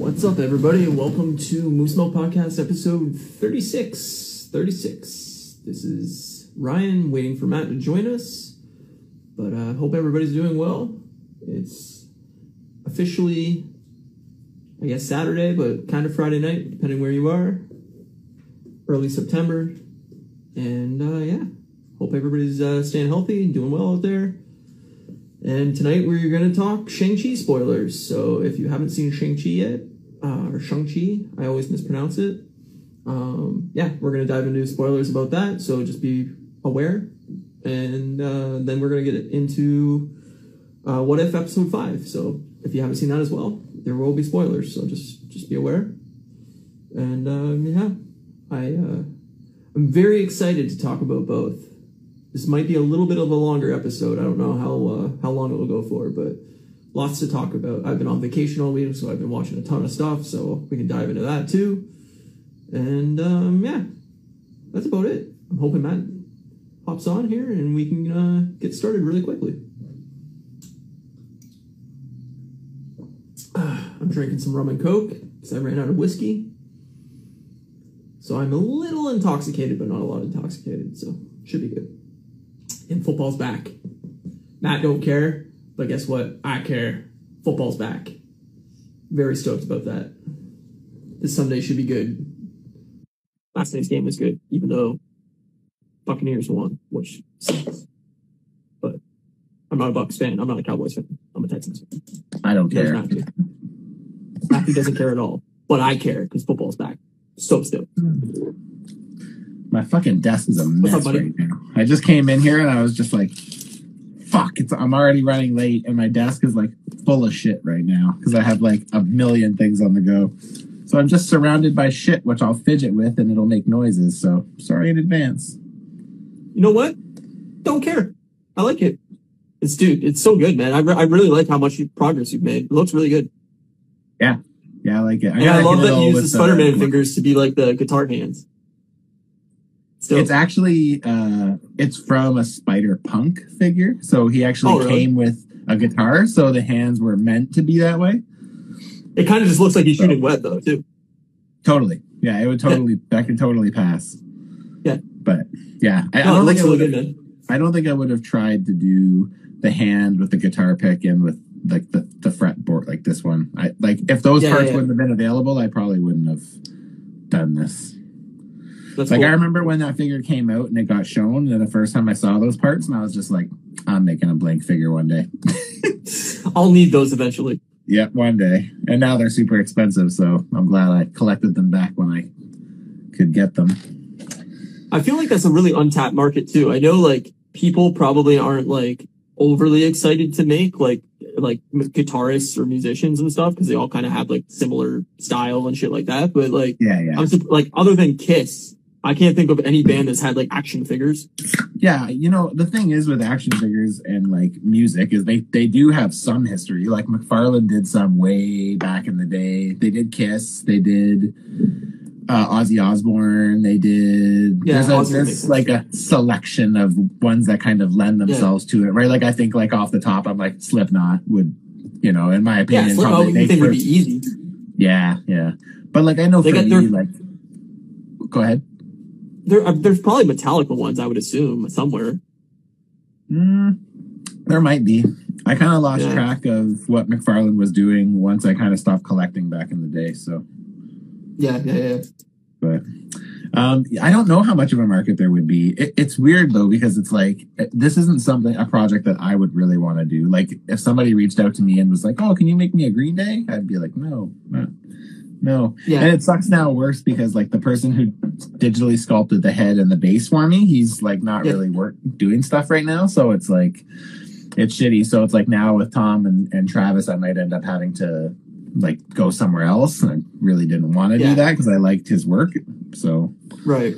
What's up, everybody, and welcome to Moose Milk Podcast episode 36. 36. This is Ryan waiting for Matt to join us, but I uh, hope everybody's doing well. It's officially, I guess, Saturday, but kind of Friday night, depending where you are. Early September. And uh, yeah, hope everybody's uh, staying healthy and doing well out there. And tonight we're going to talk Shang-Chi spoilers. So if you haven't seen Shang-Chi yet, uh, or Shang-Chi, I always mispronounce it. Um, yeah, we're going to dive into spoilers about that. So just be aware. And uh, then we're going to get into uh, What If Episode 5. So if you haven't seen that as well, there will be spoilers. So just, just be aware. And um, yeah, I, uh, I'm very excited to talk about both this might be a little bit of a longer episode. I don't know how uh, how long it will go for, but lots to talk about. I've been on vacation all week, so I've been watching a ton of stuff. So we can dive into that too. And um, yeah, that's about it. I'm hoping Matt hops on here and we can uh, get started really quickly. I'm drinking some rum and coke because I ran out of whiskey. So I'm a little intoxicated, but not a lot intoxicated. So should be good and football's back. Matt don't care, but guess what? I care. Football's back. Very stoked about that. This Sunday should be good. Last night's game was good, even though Buccaneers won, which sucks. But I'm not a Bucs fan. I'm not a Cowboys fan. I'm a Texans fan. I don't care. Matthew. Matthew doesn't care at all, but I care because football's back. So still. My fucking desk is a mess up, right now. I just came in here and I was just like, fuck, it's, I'm already running late and my desk is like full of shit right now because I have like a million things on the go. So I'm just surrounded by shit, which I'll fidget with and it'll make noises. So sorry in advance. You know what? Don't care. I like it. It's dude, it's so good, man. I, re- I really like how much progress you've made. It looks really good. Yeah. Yeah, I like it. I, I love that you use the Spider-Man fingers to be like the guitar hands. So, it's actually uh, it's from a Spider Punk figure. So he actually oh, really? came with a guitar, so the hands were meant to be that way. It kind of just looks like he's so, shooting wet though, too. Totally. Yeah, it would totally yeah. that could totally pass. Yeah. But yeah, I, no, I don't think I would have, I don't think I would have tried to do the hand with the guitar pick and with like the, the fretboard like this one. I like if those yeah, parts yeah, wouldn't have been available, I probably wouldn't have done this. That's like cool. I remember when that figure came out and it got shown, and the first time I saw those parts, and I was just like, I'm making a blank figure one day. I'll need those eventually. Yeah, one day. And now they're super expensive, so I'm glad I collected them back when I could get them. I feel like that's a really untapped market too. I know like people probably aren't like overly excited to make like like guitarists or musicians and stuff because they all kind of have like similar style and shit like that. But like, yeah, yeah. I'm like other than Kiss, I can't think of any band that's had like action figures. Yeah, you know the thing is with action figures and like music is they they do have some history. Like McFarlane did some way back in the day. They did Kiss. They did uh, Ozzy Osbourne. They did. Yeah, there's, a, there's like a selection of ones that kind of lend themselves yeah. to it, right? Like I think like off the top, I'm like Slipknot would, you know, in my opinion, yeah, probably make think would be easy. Yeah, yeah, but like I know they for me, their, like, go ahead there, uh, there's probably Metallica ones, I would assume, somewhere. Mm, there might be. I kind of lost yeah. track of what McFarlane was doing once I kind of stopped collecting back in the day. So, yeah, yeah, yeah. But um, I don't know how much of a market there would be. It, it's weird though because it's like this isn't something a project that I would really want to do. Like if somebody reached out to me and was like, "Oh, can you make me a Green Day?" I'd be like, "No, no." No. Yeah. And it sucks now worse because like the person who digitally sculpted the head and the base for me, he's like not yeah. really work doing stuff right now. So it's like it's shitty. So it's like now with Tom and, and Travis, I might end up having to like go somewhere else. And I really didn't want to yeah. do that because I liked his work. So Right.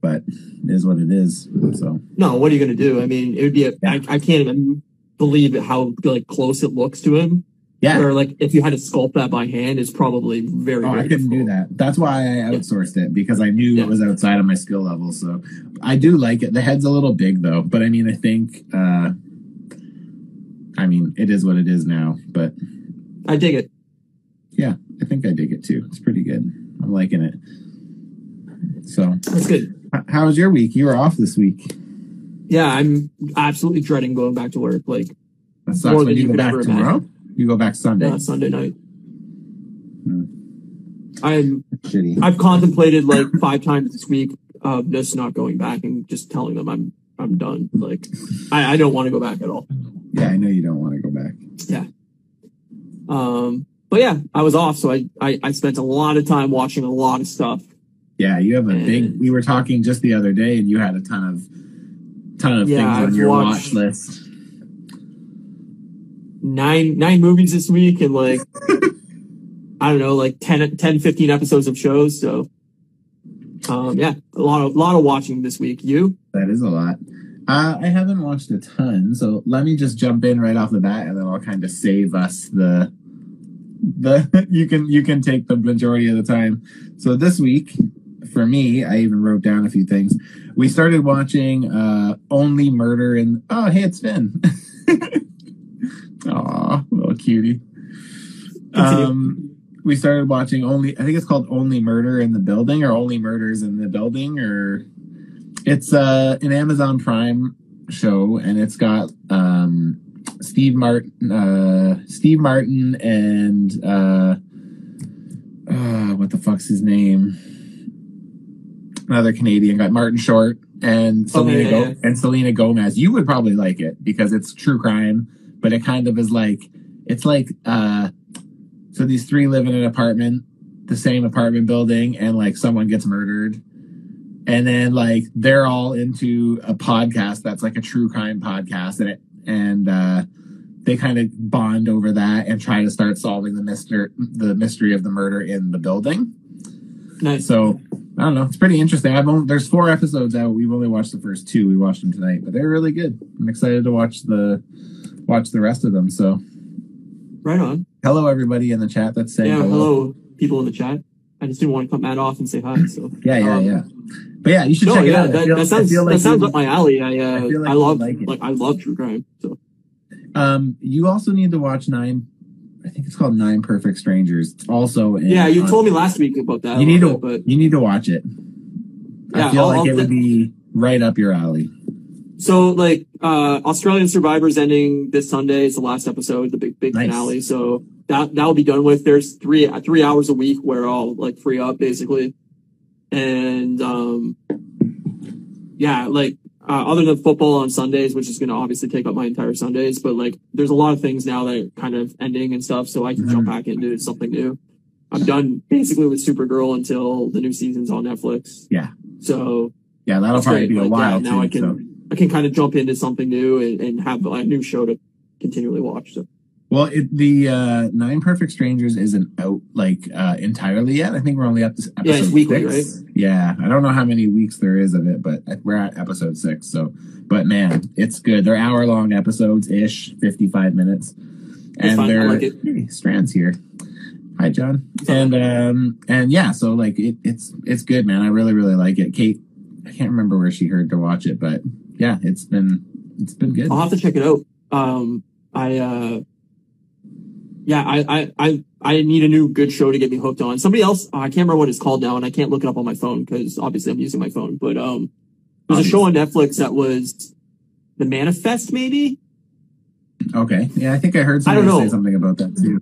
But it is what it is. So No, what are you gonna do? I mean, it would be a. I, I can't even believe how like close it looks to him. Yeah. Or like if you had to sculpt that by hand, it's probably very. Oh, very I couldn't difficult. do that. That's why I outsourced yeah. it because I knew yeah. it was outside of my skill level. So I do like it. The head's a little big though, but I mean, I think, uh, I mean, it is what it is now. But I dig it. yeah, I think I dig it too. It's pretty good. I'm liking it. So, That's good. how was your week? You were off this week. Yeah, I'm absolutely dreading going back to work. Like That More sucks when than you you go could back ever tomorrow. You go back Sunday. Sunday night. Hmm. I'm Shitty. I've contemplated like five times this week of just not going back and just telling them I'm I'm done. Like I, I don't want to go back at all. Yeah, I know you don't want to go back. Um, but yeah, I was off, so I, I I spent a lot of time watching a lot of stuff. Yeah, you have a And- big. We were talking just the other day, and you had a ton of ton of Yeah, things on I've your watched- watch list. Nine nine movies this week and like I don't know, like 10, 10 15 episodes of shows. So um yeah, a lot of lot of watching this week. You? That is a lot. Uh, I haven't watched a ton, so let me just jump in right off the bat, and then I'll kind of save us the the. You can you can take the majority of the time. So this week, for me, I even wrote down a few things. We started watching uh, Only Murder in. Oh, hey, it's Finn. Aw, little cutie. Um, we started watching only. I think it's called Only Murder in the Building, or Only Murders in the Building, or it's uh, an Amazon Prime show, and it's got um, Steve Martin, uh, Steve Martin, and uh, uh, what the fuck's his name? Another Canadian guy, Martin Short, and Selena yeah, Go- yeah. and Selena Gomez. You would probably like it because it's true crime, but it kind of is like it's like uh, so these three live in an apartment, the same apartment building, and like someone gets murdered. And then like they're all into a podcast that's like a true crime podcast and it and uh they kind of bond over that and try to start solving the mystery the mystery of the murder in the building. Nice. so i don't know. It's pretty interesting. I've only there's four episodes out. We've only watched the first two. We watched them tonight but they're really good. I'm excited to watch the watch the rest of them so Right on. hello everybody in the chat that's saying Yeah, hello people in the chat. I just didn't want to cut Matt off and say hi. So yeah yeah Um, yeah but yeah you should no, check it out that, feel- that sounds like that sounds up my alley. I uh, I I, love like like I love true crime. So Um, you also need to watch Nine. I think it's called Nine Perfect Strangers. It's also in, yeah, you on- told me last week about that. you need to bit, you need to watch it. Yeah, I feel I'll- like I'll it would be right up your alley. So like uh Australian Survivors ending this Sunday is the last episode, the big big Nice. finale. So that that'll be done with. There's three three hours a week where I'll like free up basically, and um yeah, like uh, other than football on Sundays, which is going to obviously take up my entire Sundays, but like there's a lot of things now that are kind of ending and stuff, so I can jump Mhm. back into something new. I'm done basically with Supergirl until the new season's on Netflix. Yeah. So Yeah, that'll probably great, be a like, while yeah, now too. I can- so. Can kind of jump into something new and, and have a new show to continually watch. So Well, it, the uh, Nine Perfect Strangers isn't out like uh, entirely yet. I think we're only up to episode Yeah, it's weekly, six. Yeah, I don't know how many weeks there is of it, but we're at episode six. So, but man, it's good. They're hour long episodes ish, fifty five minutes, and fine, they're like. Hey, Strand's here. Hi, John. And um and yeah, so like it, it's it's good, man. I really really like it. Kate, I can't remember where she heard to watch it, but yeah, it's been it's been good. I'll have to check it out. Um, I, uh, yeah, I, I, I, I need a new good show to get me hooked on. Somebody else, I can't remember what it's called now, and I can't look it up on my phone because obviously I'm using my phone. But um, there's a show on Netflix that was The Manifest, maybe. Okay. Yeah, I think I heard I don't somebody say know. something about that too.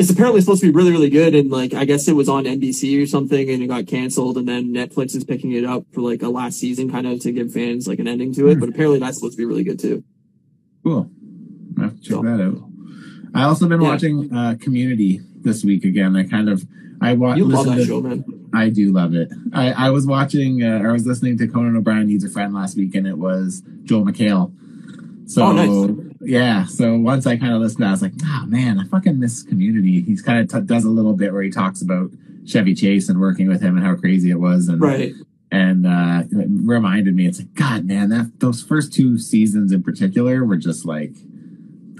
It's apparently supposed to be really, really good, and like I guess it was on NBC or something, and it got canceled, and then Netflix is picking it up for like a last season, kind of to give fans like an ending to it. But apparently that's supposed to be really good too. Cool. I have to check So- that out. I also been Yeah. watching uh, Community this week again. I kind of I watched. You love that show, man. I do love it. I, I was watching, uh, or I was listening to Conan O'Brien Needs a Friend last week, and it was Joel McHale. So, Oh, nice. Yeah. So once I kind of listened, I was like, oh man, I fucking miss Community. He's kind of t- does a little bit where he talks about Chevy Chase and working with him and how crazy it was, and Right. and uh, it reminded me, it's like, God, man, that those first two seasons in particular were just like,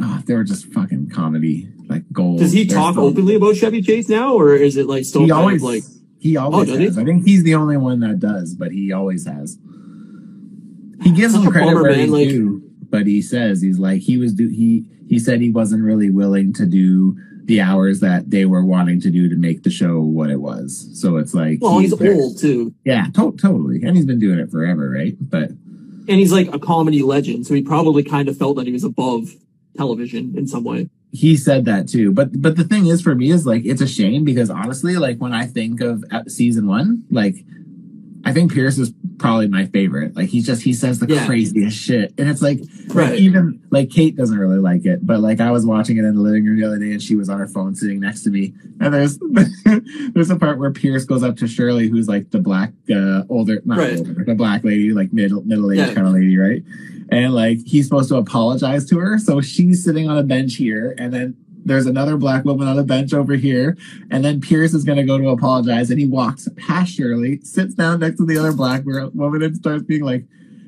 oh, they were just fucking comedy, like gold. Does he They're talk still- openly about Chevy Chase now, or is it like still he kind always of like? he always Oh, does he? I think he's the only one that does, but he always has. He gives him credit bummer, where man, like- due, but he says he's like he was do he he said he wasn't really willing to do the hours that they were wanting to do to make the show what it was. So it's like, well, he's, he's old too. Yeah, to- totally, and he's been doing it forever, right? But and he's like a comedy legend, so he probably kind of felt that he was above television in some way. He said that too, but but the thing is, for me, is like it's a shame because honestly, like when I think of uh, season one, like I think Pierce is probably my favorite. Like he's just he says the yeah. craziest shit, and it's like, right. like even like Kate doesn't really like it, but like I was watching it in the living room the other day, and she was on her phone sitting next to me, and there's there's a part where Pierce goes up to Shirley, who's like the black uh, older, not right. older, the black lady, like middle middle aged yeah. kind of lady, right? And like he's supposed to apologize to her, so she's sitting on a bench here, and then there's another black woman on a bench over here. And then Pierce is going to go to apologize. And he walks past Shirley, sits down next to the other black woman, and starts being like,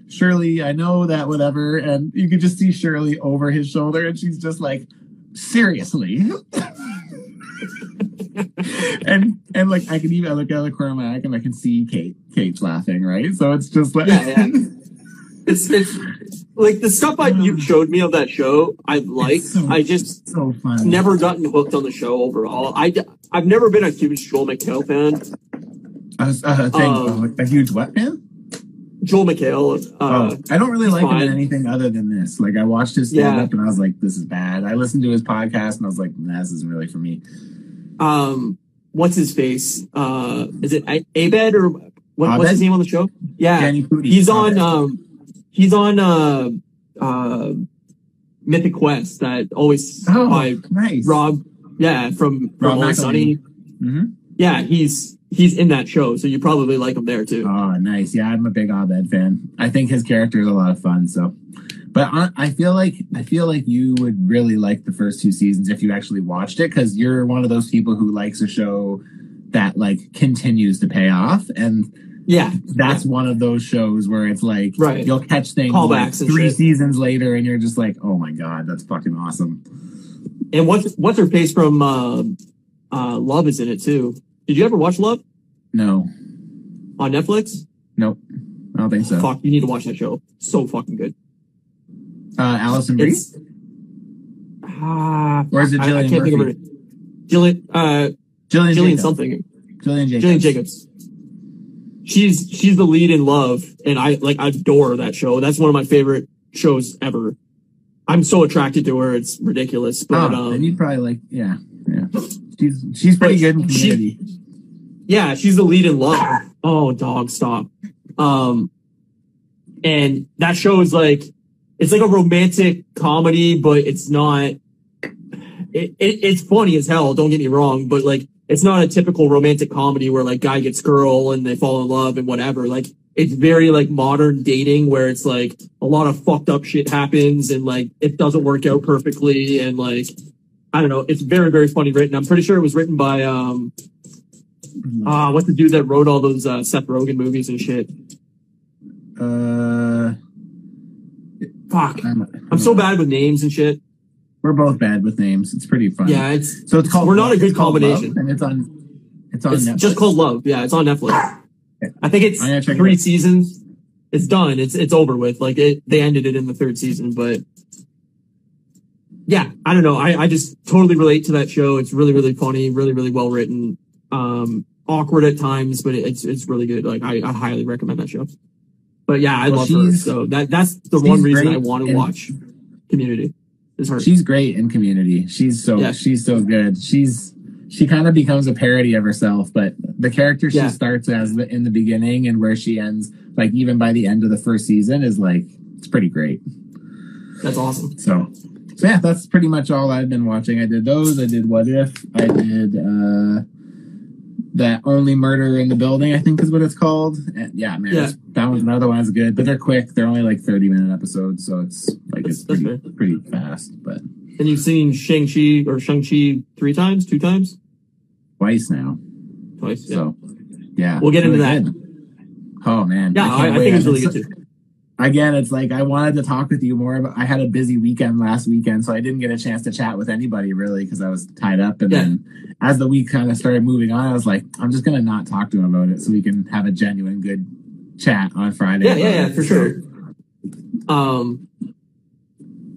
Shirley, I know that whatever. And you can just see Shirley over his shoulder. And she's just like, seriously. and and like I can even I look out of the corner of my eye and I can see Kate Kate's laughing, right? So it's just like yeah, yeah. it's it's like the stuff I, you showed me of that show, I liked. So, I just so never gotten hooked on the show overall. I I've never been a huge Joel McHale fan. Uh, uh, uh, a huge what fan? Joel McHale. Uh, oh, I don't really like fine. him in anything other than this. Like I watched his stand up yeah. and I was like, this is bad. I listened to his podcast and I was like, nah, this isn't really for me. Um, what's his face? Uh, is it Abed or what, what's his name on the show? Yeah, he's on. Um, He's on uh uh Mythic Quest that always oh, by nice. Rob. Yeah, from from Rob Sunny. Mm-hmm. Yeah, he's he's in that show, so you probably like him there too. Oh, nice. Yeah, I'm a big Abed fan. I think his character is a lot of fun. So, but I feel like I feel like you would really like the first two seasons if you actually watched it because you're one of those people who likes a show that like continues to pay off and yeah, that's one of those shows where it's like right. you'll catch things like three seasons later, and you're just like, oh my god, that's fucking awesome. And what's what's her face from uh, uh, Love is in it too. Did you ever watch Love? No. On Netflix? Nope. I don't think so. Fuck, you need to watch that show. So fucking good. Uh, Alison Brie. Ah, uh, or is it Jillian I, I can't Murphy? think of her. Jillian. Uh, Jillian. Jillian something. Gillian Jacobs. Gillian Jacobs she's she's the lead in Love, and I like adore that show. That's one of my favorite shows ever. I'm so attracted to her; it's ridiculous. But oh, um, you probably like, yeah, yeah. She's she's pretty good in Community. She, yeah, she's the lead in Love. Oh, dog, stop. Um, and that show is like it's like a romantic comedy, but it's not. It, it, it's funny as hell. Don't get me wrong, but like it's not a typical romantic comedy where like guy gets girl and they fall in love and whatever. Like it's very like modern dating where it's like a lot of fucked up shit happens and like it doesn't work out perfectly and like I don't know. It's very very funny written. I'm pretty sure it was written by um uh what's the dude that wrote all those uh, Seth Rogen movies and shit. Uh, fuck. I'm, I'm so bad with names and shit. We're both bad with names. It's pretty fun. Yeah, it's so it's called. We're not a good combination, and it's on. It's on. It's Netflix. just called Love. Yeah, it's on Netflix. I think it's three it seasons. It's done. It's it's over with. Like it, they ended it in the third season, but yeah, I don't know. I I just totally relate to that show. It's really really funny, really really well written. Um, awkward at times, but it's it's really good. Like I, I highly recommend that show. But yeah, I well, love her. So that that's the one reason I want to watch Community. She's great in Community. She's so yeah. she's so good. She's she kind of becomes a parody of herself, but the character she yeah. starts as the, in the beginning and where she ends, like even by the end of the first season, is like it's pretty great. That's awesome. So, so yeah, that's pretty much all I've been watching. I did those. I did What If. I did. uh that only murder in the building, I think is what it's called. And yeah, man, yeah. that was another one that's good, but they're quick. They're only like 30 minute episodes, so it's like that's, it's pretty, pretty fast. But and you've seen Shang Chi or Shang Chi three times, two times, twice now, twice. Yeah. So yeah, we'll get really into that. Good. Oh man, yeah, I, I, I think it's really good too again, it's like I wanted to talk with you more, but I had a busy weekend last weekend, so I didn't get a chance to chat with anybody really because I was tied up. And yeah. then as the week kind of started moving on, I was like, I'm just gonna not talk to him about it so we can have a genuine good chat on Friday. Yeah, yeah, yeah, for sure. Um,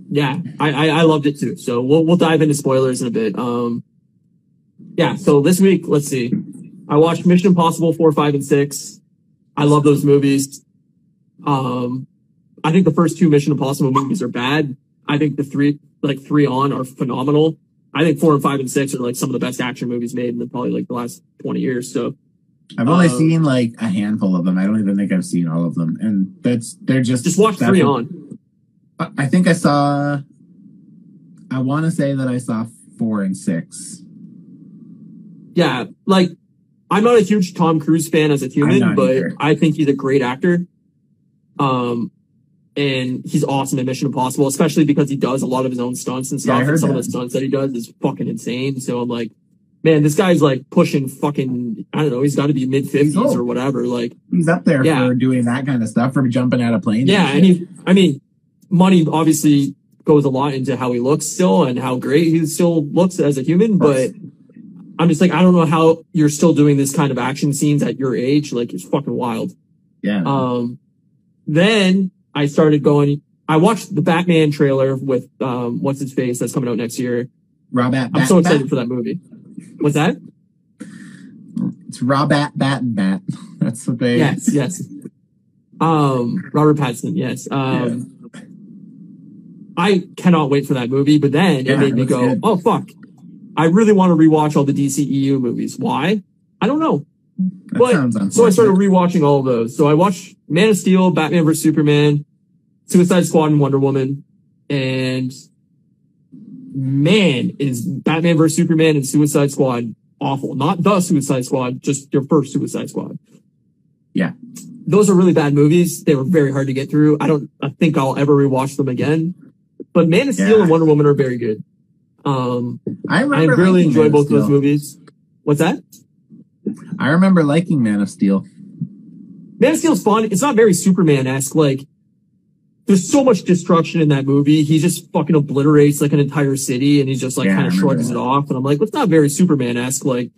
yeah, I, I, I loved it too. So we'll we'll dive into spoilers in a bit. Um, yeah, so this week, let's see. I watched Mission Impossible 4, 5, and 6. I love those movies. Um, I think the first two Mission Impossible movies are bad. I think the three, like three on are phenomenal. I think four and five and six are like some of the best action movies made in the, probably like the last 20 years. So I've only Uh, seen like a handful of them. I don't even think I've seen all of them, and that's they're just just watch three on. I think I saw. I want to say that I saw four and six. Yeah. Like I'm not a huge Tom Cruise fan as a human, but either. I think he's a great actor. Um, and he's awesome in Mission Impossible, especially because he does a lot of his own stunts and stuff. heard and some of the stunts that he does is fucking insane. So I'm like, man, this guy's like pushing fucking, I don't know, he's got to be mid fifties or whatever. Like, He's up there Yeah. for doing that kind of stuff, for jumping out of planes. yeah. And he, I mean, money obviously goes a lot into how he looks still and how great he still looks as a human, but I'm just like, I don't know how you're still doing this kind of action scenes at your age. Like, it's fucking wild. yeah. Um, then I started going. I watched the Batman trailer with um, what's his face that's coming out next year. Robert. I'm so excited for that movie. What's that? It's Robert Bat and Bat. That's the they. Yes, yes. Um, Robert Pattinson. Yes. Um, I cannot wait for that movie. But then Yeah, it made me go, good. oh fuck! I really want to rewatch all the DCEU movies. Why? I don't know. But- So I started rewatching all of those. So I watched Man of Steel, Batman vs Superman, Suicide Squad, and Wonder Woman. And man, is Batman vs Superman and Suicide Squad awful? Not the Suicide Squad, just your first Suicide Squad. Yeah. Those are really bad movies. They were very hard to get through. I don't I think I'll ever rewatch them again. But Man of Steel Yeah. and Wonder Woman are very good. Um, I I really enjoy Man of both those movies. What's that? I remember liking Man of Steel. Man of Steel's fun. It's not very Superman-esque. Like, there's so much destruction in that movie. He just fucking obliterates like an entire city and he just like Yeah, kind of shrugs that. it off. And I'm like, it's not very Superman-esque. Like,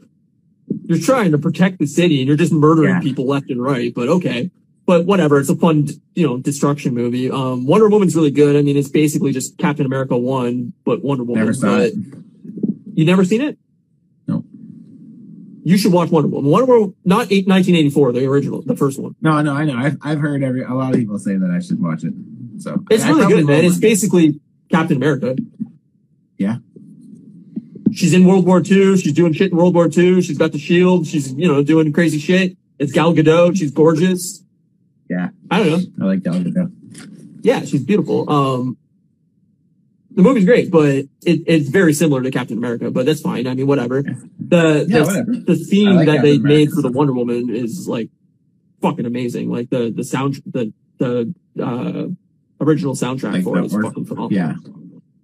you're trying to protect the city and you're just murdering Yeah. people left and right. But okay. But whatever. It's a fun, you know, destruction movie. Um, Wonder Woman's really good. I mean, it's basically just Captain America 1, but Wonder Woman. Never saw but it. You never seen it? You should watch Wonder Woman. Wonder Woman, not eight, 1984, the original, the first one. No, no, I know. I've, I've heard every a lot of people say that I should watch it. So It's I really probably good, man. It's basically Captain America. Yeah. She's in World War II. She's doing shit in World War II. She's got the shield. She's, you know, doing crazy shit. It's Gal Gadot. She's gorgeous. Yeah. I don't know. I like Gal Gadot. Yeah, she's beautiful. Um, the movie's great, but it, it's very similar to Captain America, but that's fine. I mean, whatever. The, Yeah, the, whatever. the theme like that Captain they made for the Wonder Woman is like fucking amazing. Like the, the sound, the, the, uh, original soundtrack Like for it is fucking phenomenal. Yeah.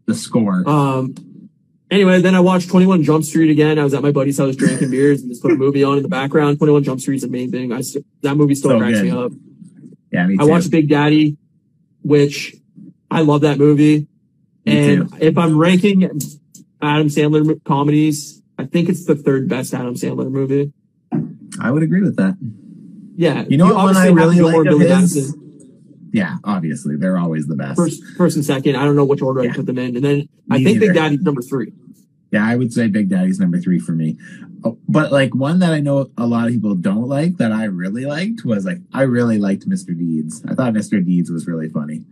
The score. Um. Anyway, then I watched 21 Jump Street again. I was at my buddy's house drinking beers and just put a movie on in the background. 21 Jump Street's amazing. I st- that movie still So cracks good. me up. yeah, me too. I watched Big Daddy, which I love that movie. And if I'm ranking Adam Sandler comedies, I think it's the third best Adam Sandler movie. I would agree with that. Yeah, You know what one I really like of his? Yeah, obviously they're always the best. First, first and second. I don't know which order I put them in, and then I Me think Big. Daddy's number three. Yeah, I would say Big Daddy's number three for me. Oh, But like one that I know a lot of people don't like that I really liked was like I really liked Mr. Deeds. I thought Mr. Deeds was really funny.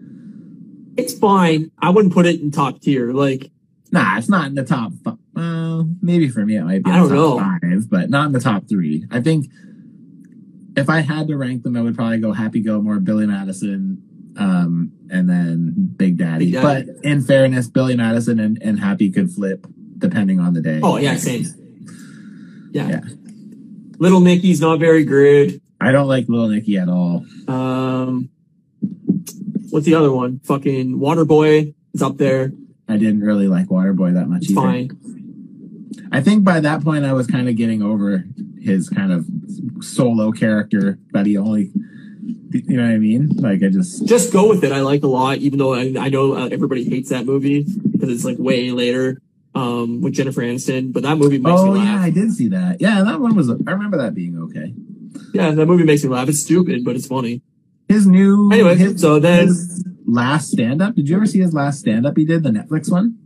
It's fine. I wouldn't put it in top tier. Like Nah, it's not in the top. Five. Well, maybe for me it might be. I don't top five, but not in the top three. I think if I had to rank them, I would probably go Happy Gilmore, Billy Madison, um, and then Big Daddy. Big Daddy. But in fairness, Billy Madison and, and Happy could flip depending on the day. Oh yeah, same. Yeah. Yeah. Little Nicky's not very good. I don't like Little Nicky at all. Um, what's the other one? Fucking Waterboy is up there. I didn't really like Waterboy that much It's either. fine. I think by that point I was kind of getting over his kind of solo character but he only, you know what I mean? Like I just Just go with it. I like a lot, even though I, I know uh, everybody hates that movie because it's like way later. Um, with Jennifer Aniston, but that movie makes oh me yeah. I did see that. Yeah, that one was. I remember that being okay. Yeah. that movie makes me laugh. It's stupid, but it's funny. His new Anyway, his, so then his last stand up. Did you ever see his last stand up he did the Netflix one?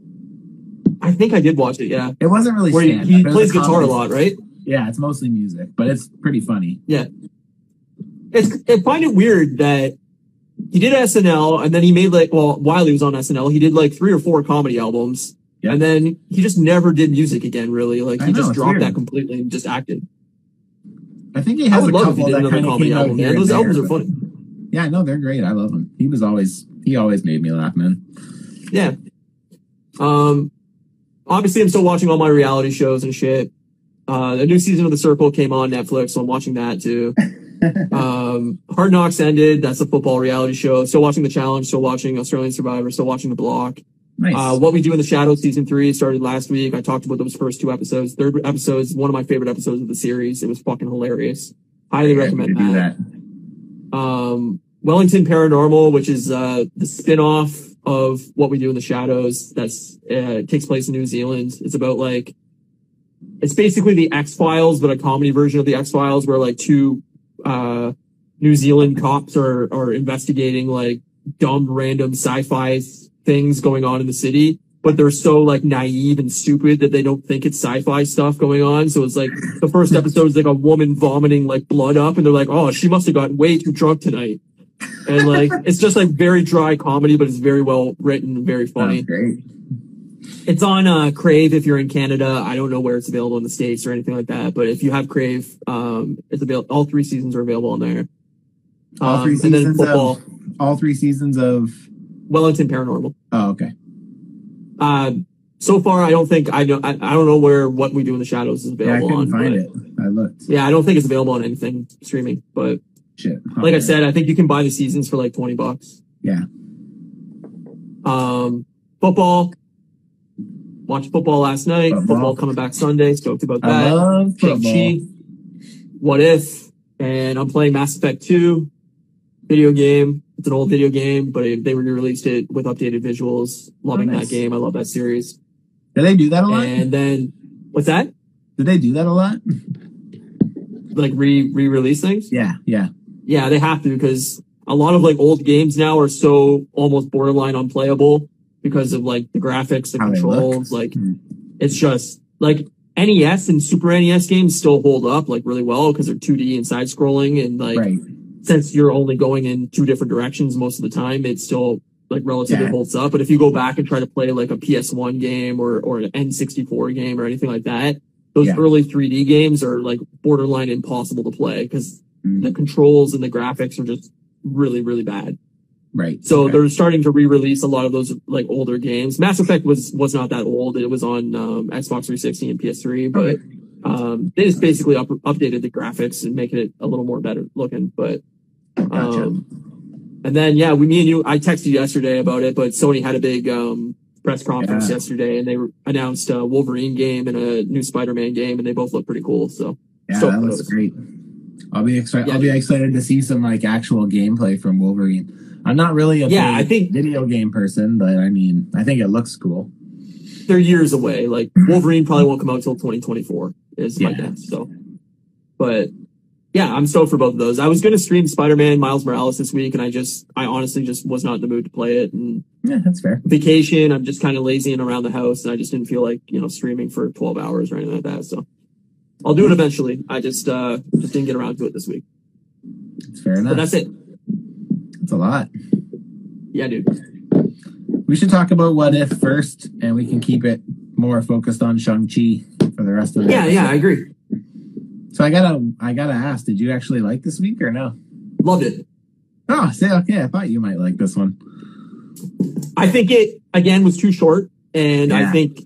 I think I did watch it. Yeah, It wasn't really where he, he plays guitar a lot, right? Yeah, it's mostly music, but it's pretty funny. Yeah, it's I find it weird that he did SNL and then he made like well while he was on SNL he did like three or four comedy albums Yeah. and then he just never did music again really like he know, just dropped weird. that completely and just acted. I think he I has a would love if he couple did that another kind of comedy album. and those there, albums are but- funny. Yeah, no, they're great. I love them. He was always he always made me laugh, man. Yeah. Um, obviously, I'm still watching all my reality shows and shit. Uh, the new season of The Circle came on Netflix, so I'm watching that too. um, Hard Knocks ended. That's a football reality show. Still watching The Challenge. Still watching Australian Survivor. Still watching The Block. Nice. Uh, what we do in the shadows season three started last week. I talked about those first two episodes. Third episode is one of my favorite episodes of the series. It was fucking hilarious. Highly Yeah, recommend that that. um, Wellington Paranormal, which is uh, the spin-off of What We Do in the Shadows. That's uh, takes place in New Zealand. It's about like it's basically the X Files, but a comedy version of the X Files, where like two uh, New Zealand cops are are investigating like dumb, random sci-fi things going on in the city. But they're so like naive and stupid that they don't think it's sci-fi stuff going on. So it's like the first episode is like a woman vomiting like blood up, and they're like, "Oh, she must have gotten way too drunk tonight." And like it's just like very dry comedy, but it's very well written, and very funny. Sounds great. It's on uh, Crave if you're in Canada. I don't know where it's available in the states or anything like that, but if you have Crave, um, it's available. All three seasons are available on there. All three Um, then seasons of all three seasons of Wellington Paranormal. Oh, okay. Uh, so far, I don't think I know. I, I don't know where what we do in the shadows is Yeah, I available couldn't on. find it. I looked. Yeah, I don't think it's available on anything streaming. But Shit. like I said, I think you can buy the seasons for like twenty bucks. Yeah. Um, football. Watched football last night. Football. Football, coming back Sunday. Stoked about I that. love football. What if? And I'm playing Mass Effect 2 video game. It's an old video game, but it, they re-released it with updated visuals. Loving Oh, nice. that game. I love that series. Do they do that a lot? And then what's that? Do they do that a lot? Like re re-release things? Yeah, yeah. Yeah, they have to because a lot of like old games now are so almost borderline unplayable because of like the graphics, the How controls. Like Hmm. it's just like NES and Super NES games still hold up like really well because they're 2D and side scrolling and like right. since you're only going in two different directions most of the time, it still like relatively Yeah. holds up. But if you go back and try to play like a PS1 game or or an N64 game or anything like that, those Yeah. early 3D games are like borderline impossible to play because. The controls and the graphics are just really really bad. Right. So Okay. they're starting to re-release a lot of those like older games. Mass Effect was was not that old. It was on um, Xbox 360 and PS3, but um, they just basically up, updated the graphics and making it a little more better looking. But Gotcha. um, and then yeah, we me and you. I texted you yesterday about it, but Sony had a big um, press conference Yeah. yesterday, and they announced a Wolverine game and a new Spider-Man game, and they both look pretty cool. So yeah, so that looks great. I'll be excited. Yeah. I'll be excited to see some like actual gameplay from Wolverine. I'm not really a Yeah, I think- video game person, but I mean, I think it looks cool. they're years away. Like Wolverine probably won't come out till 2024 is my guess. So, but yeah, I'm stoked for both of those. I was going to stream Spider-Man Miles Morales this week and I just, I honestly just was not in the mood to play it and Yeah, that's fair. vacation. I'm just kind of lazy and around the house and I just didn't feel like, you know, streaming for 12 hours or anything like that. So I'll do it eventually. I just, uh, just didn't get around to it this week, It's fair but enough. that's it. That's a lot. Yeah, dude. We should talk about what if first, and we can keep it more focused on Shang Chi for the rest of the. Yeah, yeah, I agree. So I gotta, I gotta ask, did you actually like this week or no? Loved it. Oh, say okay. I thought you might like this one. I think it again was too short, and I think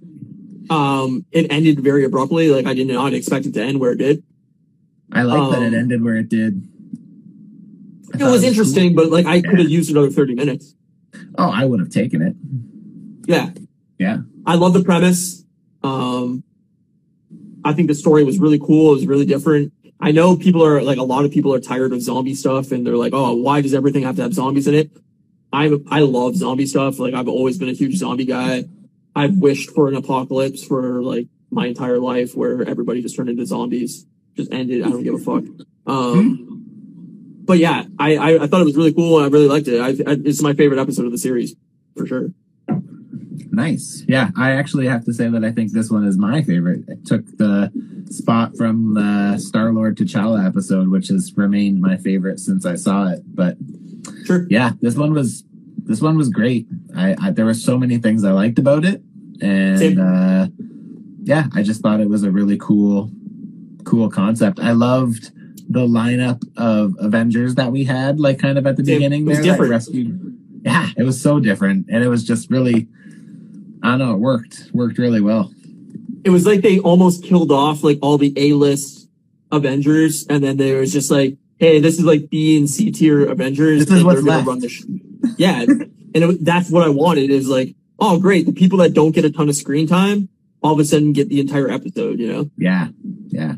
um it ended very abruptly. Like I did not expect it to end where it did. I like that it Um, ended where it did. I It thought was interesting, but like I Yeah. could have used another thirty minutes. Oh, I would have taken it. Yeah, Yeah. I love the premise. Um, I think the story was really cool. It was really different. I know people are like a lot of people are tired of zombie stuff, and they're like, "Oh, why does everything have to have zombies in it?" I I love zombie stuff. Like I've always been a huge zombie guy. I've wished for an apocalypse for like my entire life where everybody just turned into zombies, just ended. I don't give a fuck. Um, but yeah, I, I I thought it was really cool and I really liked it. I, I it's my favorite episode of the series for sure. Nice. Yeah, I actually have to say that I think this one is my favorite. It took the spot from the Star Lord T'Challa episode, which has remained my favorite since I saw it. But Sure. yeah, this one was this one was great. I, I there were so many things I liked about it, and uh, yeah, I just thought it was a really cool, cool concept. I loved the lineup of Avengers that we had, like kind of at the beginning It was there, different. rescued. Yeah, it was so different, and it was just really. I don't know. It worked. Worked really well. It was like they almost killed off like all the A list Avengers, and then there was just like, hey, this is like B and C tier Avengers. This is what's left. run the sh- yeah, and it, that's what I wanted. Is like, oh great, the people that don't get a ton of screen time all of a sudden get the entire episode. You know, Yeah, yeah,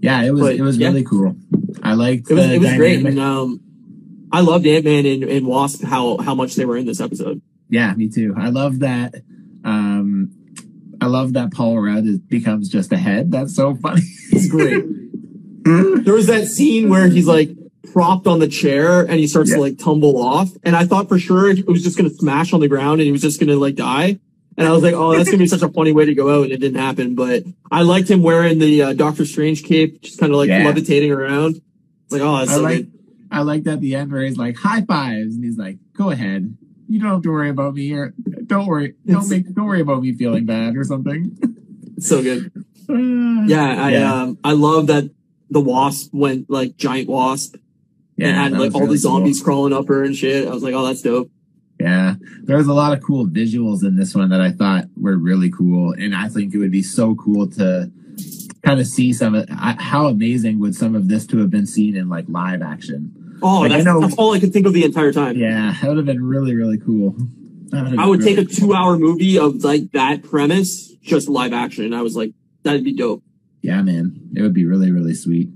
yeah. It was. But, it was yeah. really cool. I liked. it was it was great, and um, I loved Ant Man and, and Wasp how how much they were in this episode. Yeah, me too. I love that. Um, I love that Paul Rudd is, becomes just a head. That's so funny. It's great. there was that scene where he's like propped on the chair and he starts Yeah. to like tumble off. And I thought for sure it was just going to smash on the ground and he was just going to like die. And I was like, oh, that's going to be such a funny way to go out. And it didn't happen. But I liked him wearing the uh, Doctor Strange cape, just kind of like Yeah. levitating around. Like, oh, that's I so like. good. I like that the end where he's like high fives and he's like, "Go ahead, you don't have to worry about me or don't worry, don't It's- make, don't worry about me feeling bad or something." So good. Uh, Yeah. I, Yeah. um, I love that the wasp went like giant wasp and had that like all really the cool. zombies crawling up her and shit. I was like, oh, that's dope. Yeah, there was a lot of cool visuals in this one that I thought were really cool, and I think it would be so cool to kind of see some of I- how amazing would some of this to have been seen in like live action. Oh, Like, I that's, know- that's all I could think of the entire time. Yeah, that would have been really really cool. I would really take a two hour movie of like that premise, just live action. And I was like, that'd be dope. Yeah, man, it would be really really sweet.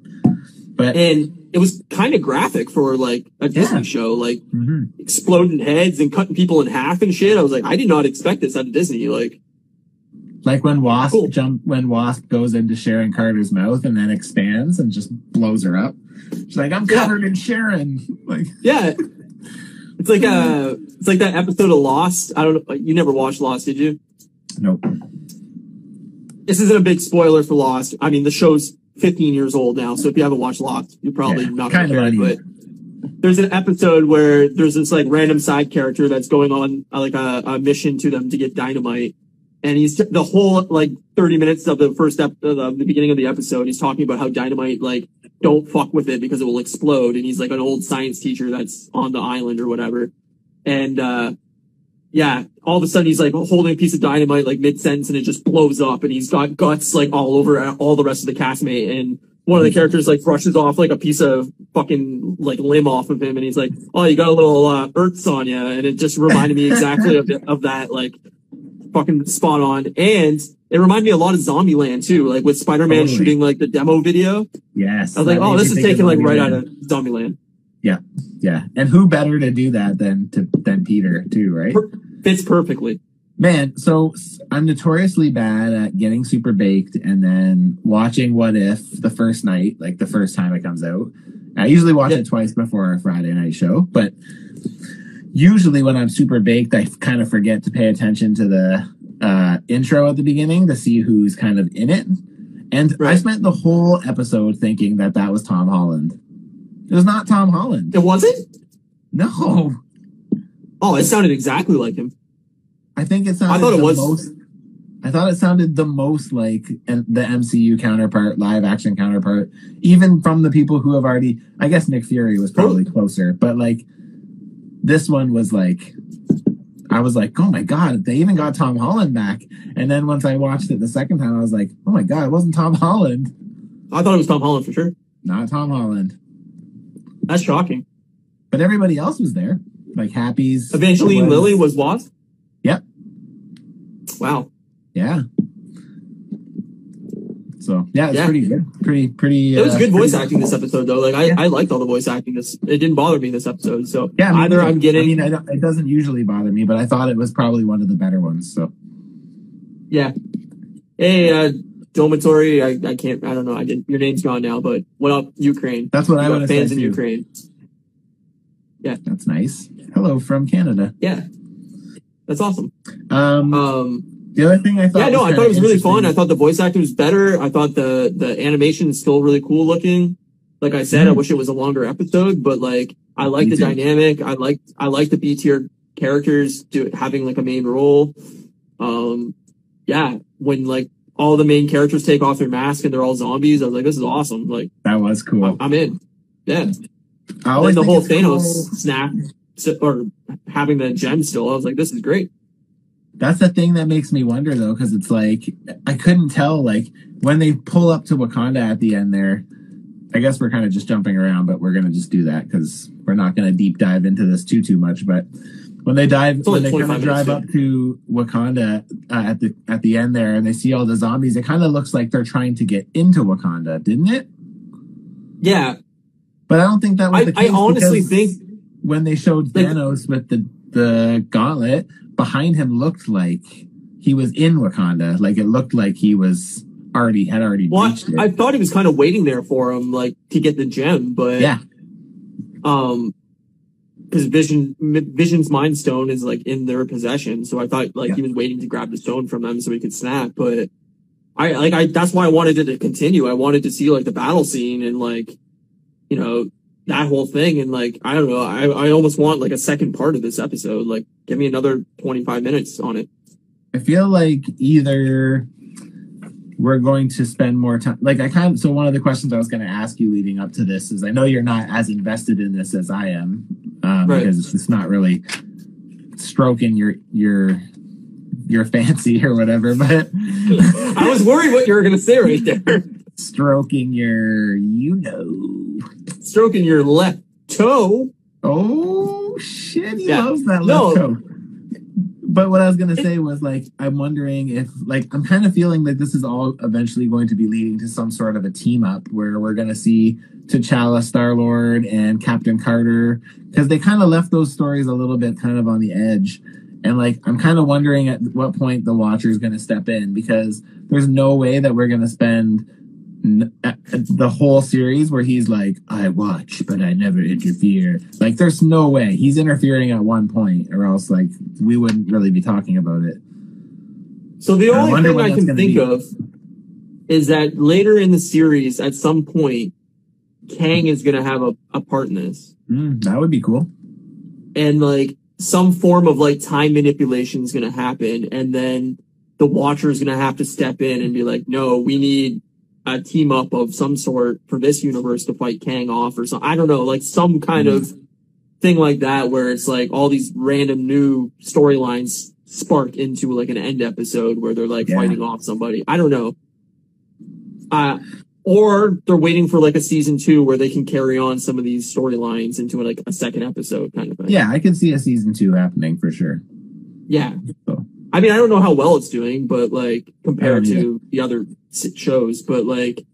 But And it was kind of graphic for like a Disney Yeah. show, like mhm. exploding heads and cutting people in half and shit. I was like, I did not expect this out of Disney. Like, like when Wasp Cool. jump when Wasp goes into Sharon Carter's mouth and then expands and just blows her up. She's like, "I'm Yeah. covered in Sharon." Like, yeah. It's like uh it's like that episode of Lost. I don't know. You never watched Lost, did you? nope. This isn't a big spoiler for Lost. I mean, the show's 15 years old now, so if you haven't watched Lost, you're probably Yeah, not kind going of to care. uneven. But there's an episode where there's this like random side character that's going on uh, like a, a mission to them to get dynamite, and he's the whole like 30 minutes of the first ep- of the, the beginning of the episode. He's talking about how dynamite like don't fuck with it because it will explode, and he's like an old science teacher that's on the island or whatever, and uh yeah, all of a sudden he's like holding a piece of dynamite like mid sentence and it just blows up and he's got guts like all over all the rest of the castmate and one of the characters like brushes off like a piece of fucking like limb off of him and he's like, oh, you got a little uh, Arzt on you and it just reminded me exactly of, of that like fucking spot on and it reminded me a lot of Zombieland too, like with Spider-Man Totally. shooting like the demo video. Yes. I was like, oh, this is taken like right out of Zombieland. Yeah, yeah. and who better to do that than to than Peter too, right? Fits perfectly. Man, so I'm notoriously bad at getting super baked and then watching What If the first night, like the first time it comes out. I usually watch Yeah. it twice before our Friday night show, but usually when I'm super baked, I kind of forget to pay attention to the uh, intro at the beginning to see who's kind of in it. And I spent the whole episode thinking that that was Tom Holland. It was not Tom Holland. It wasn't? No, Oh, it sounded exactly like him. I think it sounded. I thought it was- Most, I thought it sounded the most like the MCU counterpart, live action counterpart, even from the people who have already. I guess Nick Fury was probably oh. closer, but like this one was like. I was like, oh my god, they even got Tom Holland back. And then once I watched it the second time, I was like, oh my god, it wasn't Tom Holland, I thought it was Tom Holland for sure. not Tom Holland. That's shocking. But everybody else was there, like Happy's. Eventually, was- Lilly was lost. Yep. Wow. Yeah. So yeah, it's Yeah. pretty good. Pretty pretty. It was uh, good voice acting this episode though. Like I, Yeah. I liked all the voice acting. This it didn't bother me this episode. So Yeah, either neither. I'm getting I mean, I don't, it doesn't usually bother me, but I thought it was probably one of the better ones. So yeah. Hey, uh Dormitory, I, I can't I don't know, I didn't your name's gone now, but what up, Ukraine? that's what You I would fans in too. Ukraine. Yeah, that's nice. Hello from Canada. Yeah. That's awesome. Um, Um, the other thing I thought, yeah, no, I thought it was really fun. I thought the voice acting was better. I thought the the animation is still really cool looking. Like I said, I Mm. wish it was a longer episode, but like I like the too. dynamic. I like I like the B tier characters do, having like a main role. Um, yeah, when like all the main characters take off their mask and they're all zombies, I was like, this is awesome. Like that was cool. I'm- I'm in. Yeah. I And then the whole Thanos cool- snap so- or having the gem still, I was like, this is great. That's the thing that makes me wonder though, because it's like I couldn't tell like when they pull up to Wakanda at the end there. I guess we're kind of just jumping around, but we're gonna just do that because we're not gonna deep dive into this too too much. But when they dive, It's when they kind of drive up to Wakanda uh, at the at the end there, and they see all the zombies, it kind of looks like they're trying to get into Wakanda, didn't it? Yeah. But I don't think that was I, the I case. honestly think when they showed Like- Thanos with the the gauntlet behind him looked like he was in Wakanda. Like it looked like he was already had already Well. I, I thought he was kind of waiting there for him, like to get the gem, but yeah, um, because Vision Vision's Mind Stone is like in their possession, so I thought like Yeah. he was waiting to grab the stone from them so he could snap. But I like I that's why I wanted it to continue. I wanted to see like the battle scene and like you know that whole thing and like I don't know. I I almost want like a second part of this episode. Like give me another twenty five minutes on it. I feel like either we're going to spend more time. Like I kind of. So one of the questions I was going to ask you leading up to this is, I know you're not as invested in this as I am, um, Right. because it's not really stroking your your your fancy or whatever, but. I was worried what you were gonna say right there. stroking your you know Stroking your left toe. oh shit he Yeah. loves that No. left toe but what i was gonna say was like i'm wondering if like i'm kind of feeling that this is all eventually going to be leading to some sort of a team up where we're gonna see t'challa star lord and captain carter because they kind of left those stories a little bit kind of on the edge. And like i'm kind of wondering at what point the watcher is going to step in because there's no way that we're going to spend the whole series where he's like, I watch, but I never interfere. Like, there's no way he's interfering at one point, or else like we wouldn't really be talking about it. So the only wonder thing I can think be. of is that later in the series, at some point, Kang is going to have a, a part in this. Mm, that would be cool. And like some form of like time manipulation is going to happen. And then the Watcher is going to have to step in and be like, no, we need a team up of some sort for this universe to fight Kang off or something. I don't know, like some kind Mm. of thing like that where it's like all these random new storylines spark into like an end episode where they're like Yeah. fighting off somebody. I don't know. Uh, or they're waiting for like a season two where they can carry on some of these storylines into like a second episode kind of thing. Yeah, I can see a season two happening for sure. Yeah. So. I mean, I don't know how well it's doing, but like compared don't to the other shows, but like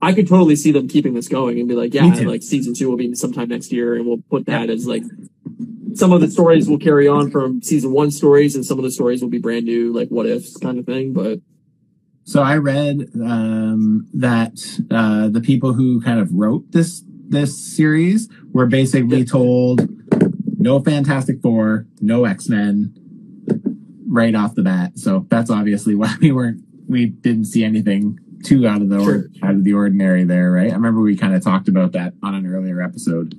I could totally see them keeping this going and be like, yeah, like season two will be sometime next year and we'll put that as like some of the stories will carry on from season one stories and some of the stories will be brand new, like what ifs kind of thing. But So I read um, that uh, the people who kind of wrote this this series were basically Yeah. told no Fantastic Four, no X Men, right off the bat. So that's obviously why we weren't we didn't see anything too out of the or, out of the ordinary there, right? I remember we kind of talked about that on an earlier episode,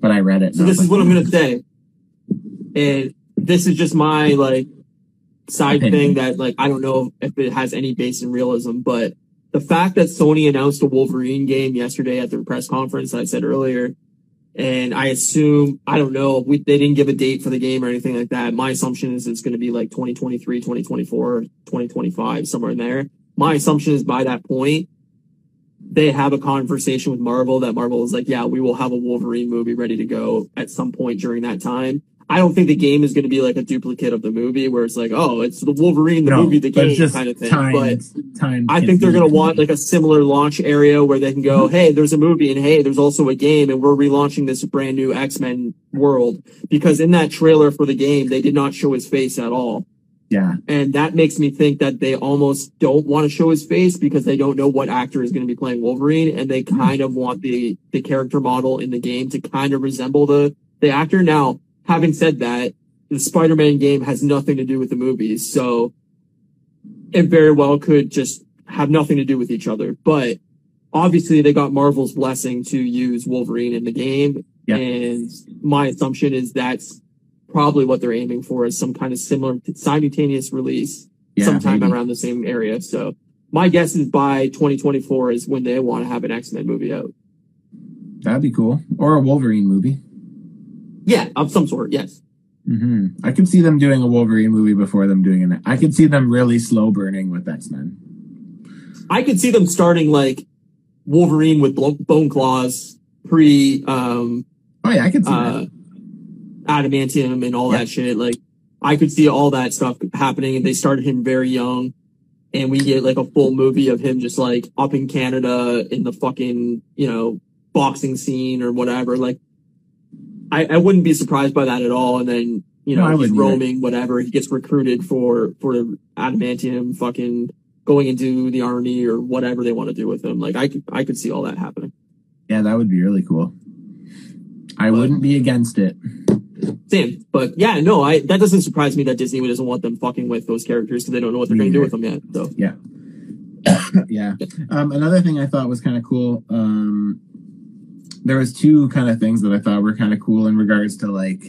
but I read it. so this is what I'm going to hmm. say. And this is just my like side Opinion. thing that like I don't know if it has any base in realism, but the fact that Sony announced a Wolverine game yesterday at their press conference, I said earlier, and I assume I don't know, we, they didn't give a date for the game or anything like that. My assumption is it's going to be like 2023, 2024, 2025, somewhere in there. My assumption is by that point, they have a conversation with Marvel that Marvel is like, yeah, we will have a Wolverine movie ready to go at some point during that time. I don't think the game is going to be like a duplicate of the movie where it's like, oh, it's the Wolverine, the no, movie, the game kind of thing. time, But time. I think they're going to want like a similar launch area where they can go, hey, there's a movie and hey, there's also a game and we're relaunching this brand new X-Men world because in that trailer for the game, they did not show his face at all. yeah. And that makes me think that they almost don't want to show his face because they don't know what actor is going to be playing Wolverine and they kind of want the, the character model in the game to kind of resemble the, the actor. Now, having said that, the Spider-Man game has nothing to do with the movies, so it very well could just have nothing to do with each other. But obviously, they got Marvel's blessing to use Wolverine in the game, Yeah. and my assumption is that's probably what they're aiming for is some kind of similar simultaneous release Yeah, sometime maybe. around the same area. So my guess is by 2024 is when they want to have an X-Men movie out. That'd be cool. Or a Wolverine movie. Yeah, of some sort. Yes. hmm I could see them doing a Wolverine movie before them doing it. I could see them really slow burning with X Men. I could see them starting like Wolverine with bone claws pre um Oh yeah, I could see uh that. adamantium and all Yeah. that shit. Like I could see all that stuff happening and they started him very young and we get like a full movie of him just like up in Canada in the fucking, you know, boxing scene or whatever. Like I, I wouldn't be surprised by that at all. And then, you No, know, he's wouldn't either. roaming, whatever. He gets recruited for, for adamantium fucking going into the army or whatever they want to do with him. Like I could, I could see all that happening. Yeah, that would be really cool. I But- wouldn't be against it. Same. But yeah, no, I, that doesn't surprise me that Disney doesn't want them fucking with those characters because they don't know what they're going to do with them yet. So Yeah. yeah. Um, another thing I thought was kind of cool. Um, there was two kind of things that I thought were kind of cool in regards to like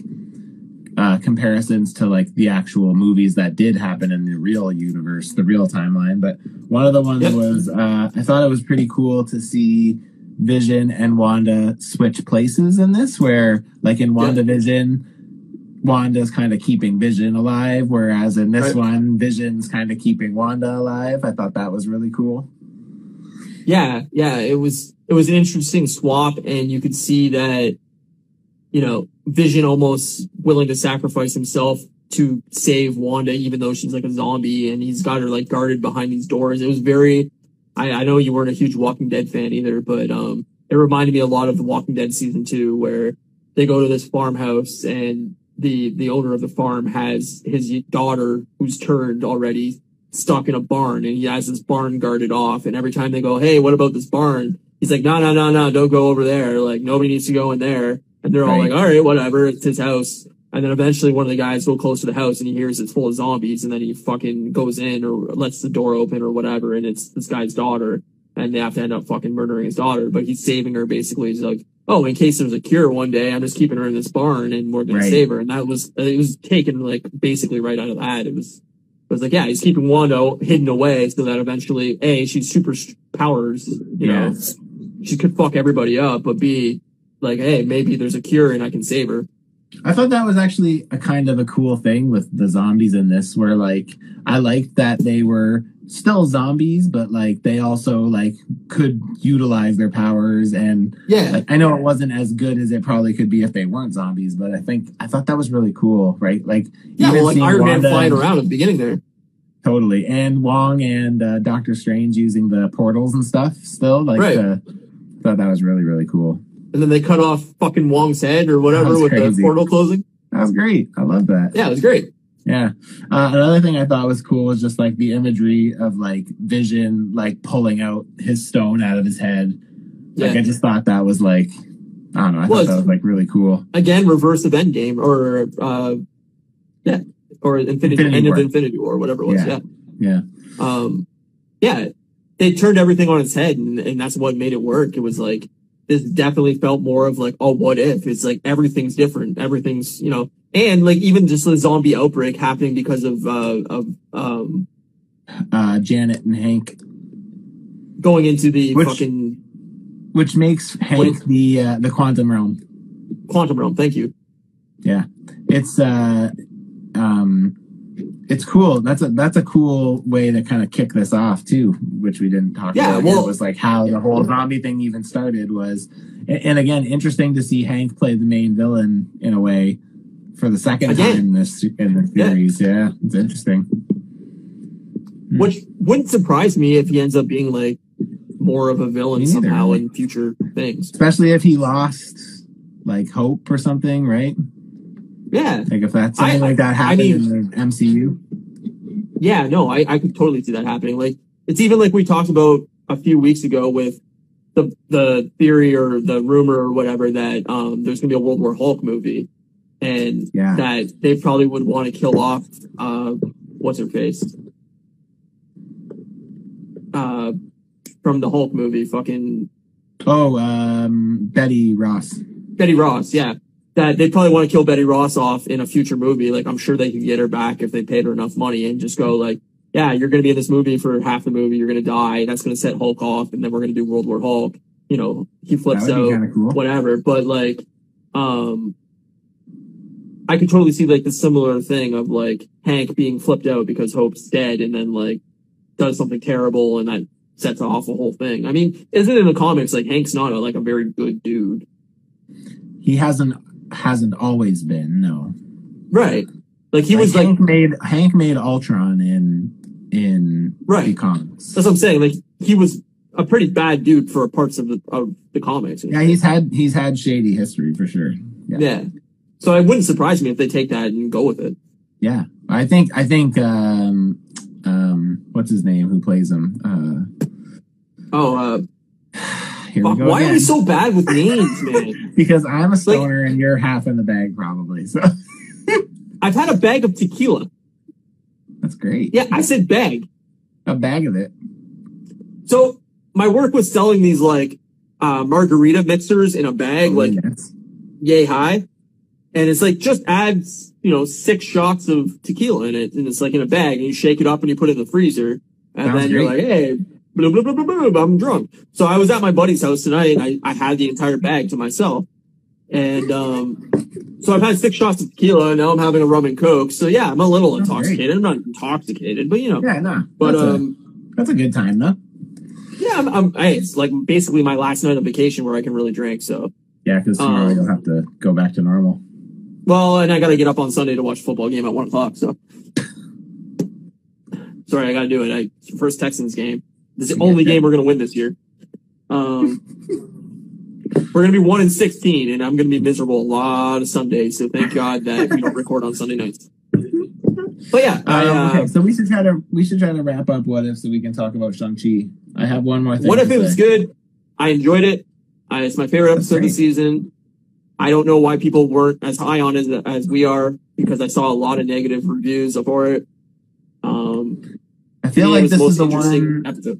uh, comparisons to like the actual movies that did happen in the real universe, the real timeline. But one of the ones Yep. was uh, I thought it was pretty cool to see Vision and Wanda switch places in this, where like in WandaVision. Wanda's kind of keeping Vision alive, whereas in this Right. one, Vision's kind of keeping Wanda alive. I thought that was really cool. Yeah, yeah, it was, it was an interesting swap and you could see that, you know, Vision almost willing to sacrifice himself to save Wanda, even though she's like a zombie and he's got her like guarded behind these doors. It was very, I, I know you weren't a huge Walking Dead fan either, but, um, it reminded me a lot of The Walking Dead season two where they go to this farmhouse and the, the owner of the farm has his daughter who's turned already stuck in a barn and he has this barn guarded off. And every time they go, Hey, what about this barn? He's like, no, no, no, no, don't go over there. Like nobody needs to go in there. And they're all Right. like, all right, whatever. It's his house. And then eventually one of the guys go close to the house and he hears it's full of zombies. And then he fucking goes in or lets the door open or whatever. And it's this guy's daughter and they have to end up fucking murdering his daughter, but he's saving her basically. He's like, Oh, in case there's a cure one day, I'm just keeping her in this barn and we're Right. to save her. And that was, it was taken like basically right out of that. It was, it was like, yeah, he's keeping Wanda hidden away so that eventually, A, she's super powers, you know, she could fuck everybody up, but B, like, hey, maybe there's a cure and I can save her. I thought that was actually a kind of a cool thing with the zombies in this, where like I liked that they were still zombies, but like they also like could utilize their powers and Yeah. like, I know it wasn't as good as it probably could be if they weren't zombies, but I think I thought that was really cool, right? Like Yeah, even well, like Iron Man flying around at the beginning there. totally, and Wong and uh, Doctor Strange using the portals and stuff. Still, like, Right. uh, thought that was really really cool. And then they cut off fucking Wong's head or whatever with the portal closing. That was great. I love that. Yeah, it was great. Yeah. Uh, another thing I thought was cool was just like the imagery of like Vision like pulling out his stone out of his head. Like Yeah. I just thought that was like I don't know. I Well, thought that was like really cool. Again, reverse of Endgame or, uh, yeah, or Infinity, Infinity End War. of Infinity War, whatever it was. Yeah. Yeah. Yeah. um yeah they turned everything on its head and, and that's what made it work it was like this definitely felt more of like oh what if? It's like everything's different. Everything's you know and like even just the zombie outbreak happening because of uh of um Uh, Janet and Hank, going into the Which- fucking which makes Hank the uh, the quantum realm. quantum realm. Thank you. Yeah. It's uh um it's cool. That's a that's a cool way to kind of kick this off too, which we didn't talk Yeah, about. well- it was like how the whole zombie thing even started was, and, again, interesting to see Hank play the main villain in a way for the second Again. time in this in the series. Yeah, it's interesting. Hmm. which wouldn't surprise me if he ends up being like more of a villain somehow in future things Especially if he lost like hope or something, right? Yeah Like if that's something I- like that I happened mean- in the MCU. Yeah, no, I, I could totally see that happening. Like it's even like we talked about a few weeks ago with the the theory or the rumor or whatever that um there's gonna be a World War Hulk movie. and Yeah. that they probably would want to kill off uh, what's her face, uh, from the Hulk movie, fucking Oh, um, Betty Ross. Betty Ross. Yeah, that they'd probably want to kill Betty Ross off in a future movie. Like I'm sure they could get her back if they paid her enough money and just go like, yeah, you're going to be in this movie for half the movie. You're going to die. That's going to set Hulk off, and then we're going to do World War Hulk. You know, he flips That would be out, cool. whatever. But like, um, I could totally see like the similar thing of like Hank being flipped out because Hope's dead, and then like does something terrible, and that sets off a whole thing. I mean, isn't it in the comics like Hank's not a, like a very good dude, He hasn't hasn't always been. No, right? Like he Like, was like Hank made Hank made Ultron in in Right. the comics. That's what I'm saying. Like he was a pretty bad dude for parts of the of the comics. Yeah, he's had he's had shady history for sure. Yeah. yeah. So it wouldn't surprise me if they take that and go with it. Yeah, I think I think um um what's his name who plays him? Uh Oh, uh, here we go why are again. we so bad with names, man? because I'm a stoner and you're half in the bag probably. So I've had a bag of tequila. that's great. Yeah, I said bag. A bag of it. So my work was selling these like uh, margarita mixers in a bag, like Yes. yay high, and it's like just adds you know six shots of tequila in it, and it's like in a bag, and you shake it up and you put it in the freezer, and Sounds then you're like, hey, blah, blah, blah, blah, blah, I'm drunk. So I was at my buddy's house tonight, and I, I had the entire bag to myself, and um, so I've had six shots of tequila, and now I'm having a rum and coke. So yeah, I'm a little intoxicated. I'm not intoxicated, but you know, Yeah, no. but that's, um. a, that's a good time though. Yeah, I'm, I'm, hey, it's like basically my last night of vacation where I can really drink. So, Yeah, because tomorrow Um, you'll have to go back to normal. well, and I got to get up on Sunday to watch a football game at one o'clock. So, sorry, I got to do it. I first Texans game. This is the only game we're gonna win this year. Um, we're gonna be one in sixteen, and I'm gonna be miserable a lot of Sundays. So thank God that we don't record on Sunday nights. But yeah, I, Um, uh, okay, so we should try to we should try to wrap up what if so we can talk about Shang Chi. I have one more thing. What if to it was good? I enjoyed it. Uh, it's my favorite episode of the season. I don't know why people weren't as high on it as, as we are because I saw a lot of negative reviews for it. I feel like this is the one. episode.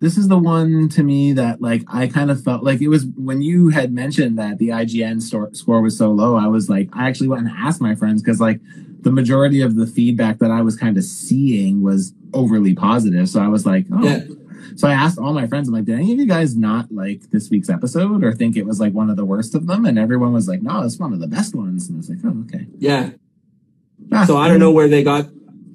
This is the one to me that like I kind of felt like it was when you had mentioned that the IGN store, score was so low. I was like, I actually went and asked my friends because like the majority of the feedback that I was kind of seeing was overly positive. So I was like, oh. Yeah. So I asked all my friends, I'm like, did any of you guys not like this week's episode or think it was like one of the worst of them? And everyone was like, no, it's one of the best ones. And I was like, oh, okay. Yeah. Ah, So I don't know where they got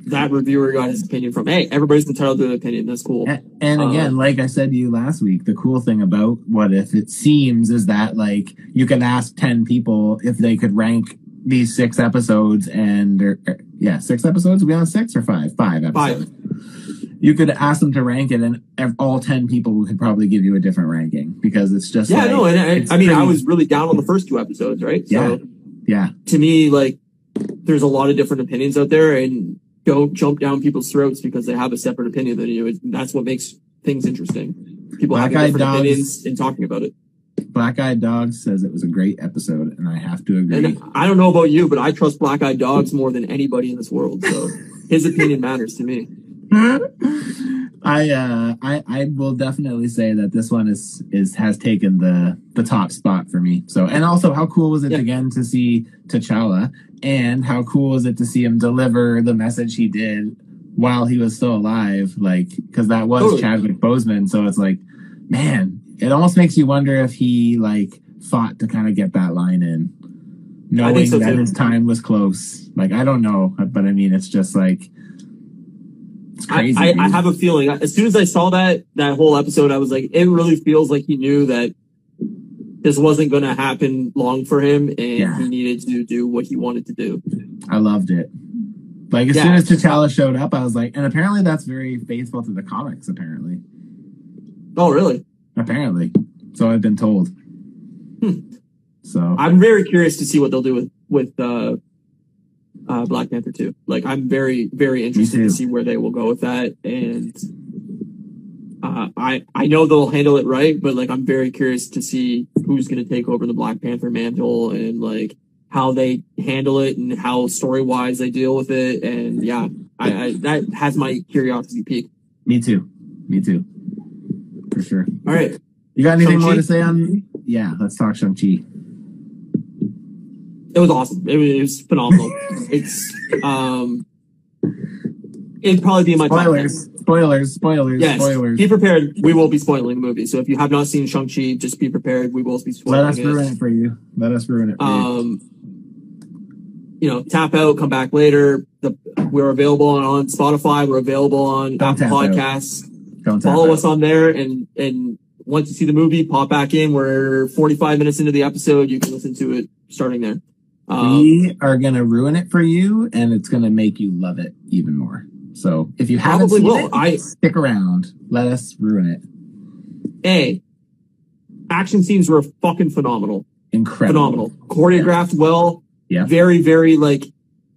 that reviewer got his opinion from. Hey, everybody's entitled to an opinion. That's cool. A- And Uh, again, like I said to you last week, the cool thing about what if it seems is that like you can ask 10 people if they could rank these six episodes and or, or- yeah, six episodes. Are we on six or five? Five episodes. You could ask them to rank it and all 10 people could probably give you a different ranking because it's just Yeah, like, no, and I, I mean, I was really down on the first two episodes, right? Yeah. So yeah, to me, like, there's a lot of different opinions out there, and don't jump down people's throats because they have a separate opinion than you. That's what makes things interesting. People Black Eyed different Dogs. opinions and talking about it. Black Eyed Dog says it was a great episode and I have to agree. And I don't know about you, but I trust Black Eyed Dogs more than anybody in this world. So his opinion matters to me. I uh I I will definitely say that this one is is has taken the the top spot for me. So and also how cool was it Yeah. again to see T'Challa and how cool was it to see him deliver the message he did while he was still alive like cuz that was Totally. Chadwick Boseman so it's like man it almost makes you wonder if he like fought to kind of get that line in knowing so, that his time was close like I don't know but I mean it's just like it's I, crazy I, I dude. have a feeling as soon as I saw that that whole episode, I was like, it really feels like he knew that this wasn't going to happen long for him, and Yeah. he needed to do what he wanted to do. I loved it. Like as Yeah. soon as T'Challa showed up, I was like, and apparently that's very faithful to the comics. Apparently, Oh, really? apparently, so I've been told. Hmm. So I'm very curious to see what they'll do with with uh, uh, Black Panther 2. Like, I'm very, very interested to see where they will go with that, and uh, I I know they'll handle it right, but like, I'm very curious to see who's going to take over the Black Panther mantle, and like, how they handle it and how story wise they deal with it. And yeah, I, I that has my curiosity peaked. Me too. Me too. For sure. All right. You got anything Shang-Chi? more to say on? Yeah, let's talk Shang Chi. It was awesome. It was, it was phenomenal. it's um, it'd probably be in my top Spoilers, spoilers, spoilers, Yes, spoilers. be prepared. We will be spoiling the movie. So if you have not seen Shang Chi, just be prepared. We will be spoiling Let us it. ruin it for you. Let us ruin it for you. Um, you know, tap out, come back later. The, we're available on, on Spotify. We're available on Don't Apple tap out. Don't Follow out. us on there, and and once you see the movie, pop back in. We're 45 minutes into the episode. You can listen to it starting there. Um, we are gonna ruin it for you, and it's gonna make you love it even more. So if you haven't seen will. it, I- stick around. Let us ruin it. A, action scenes were fucking phenomenal. Incredible. Phenomenal. Choreographed well. Yeah. Very, very like,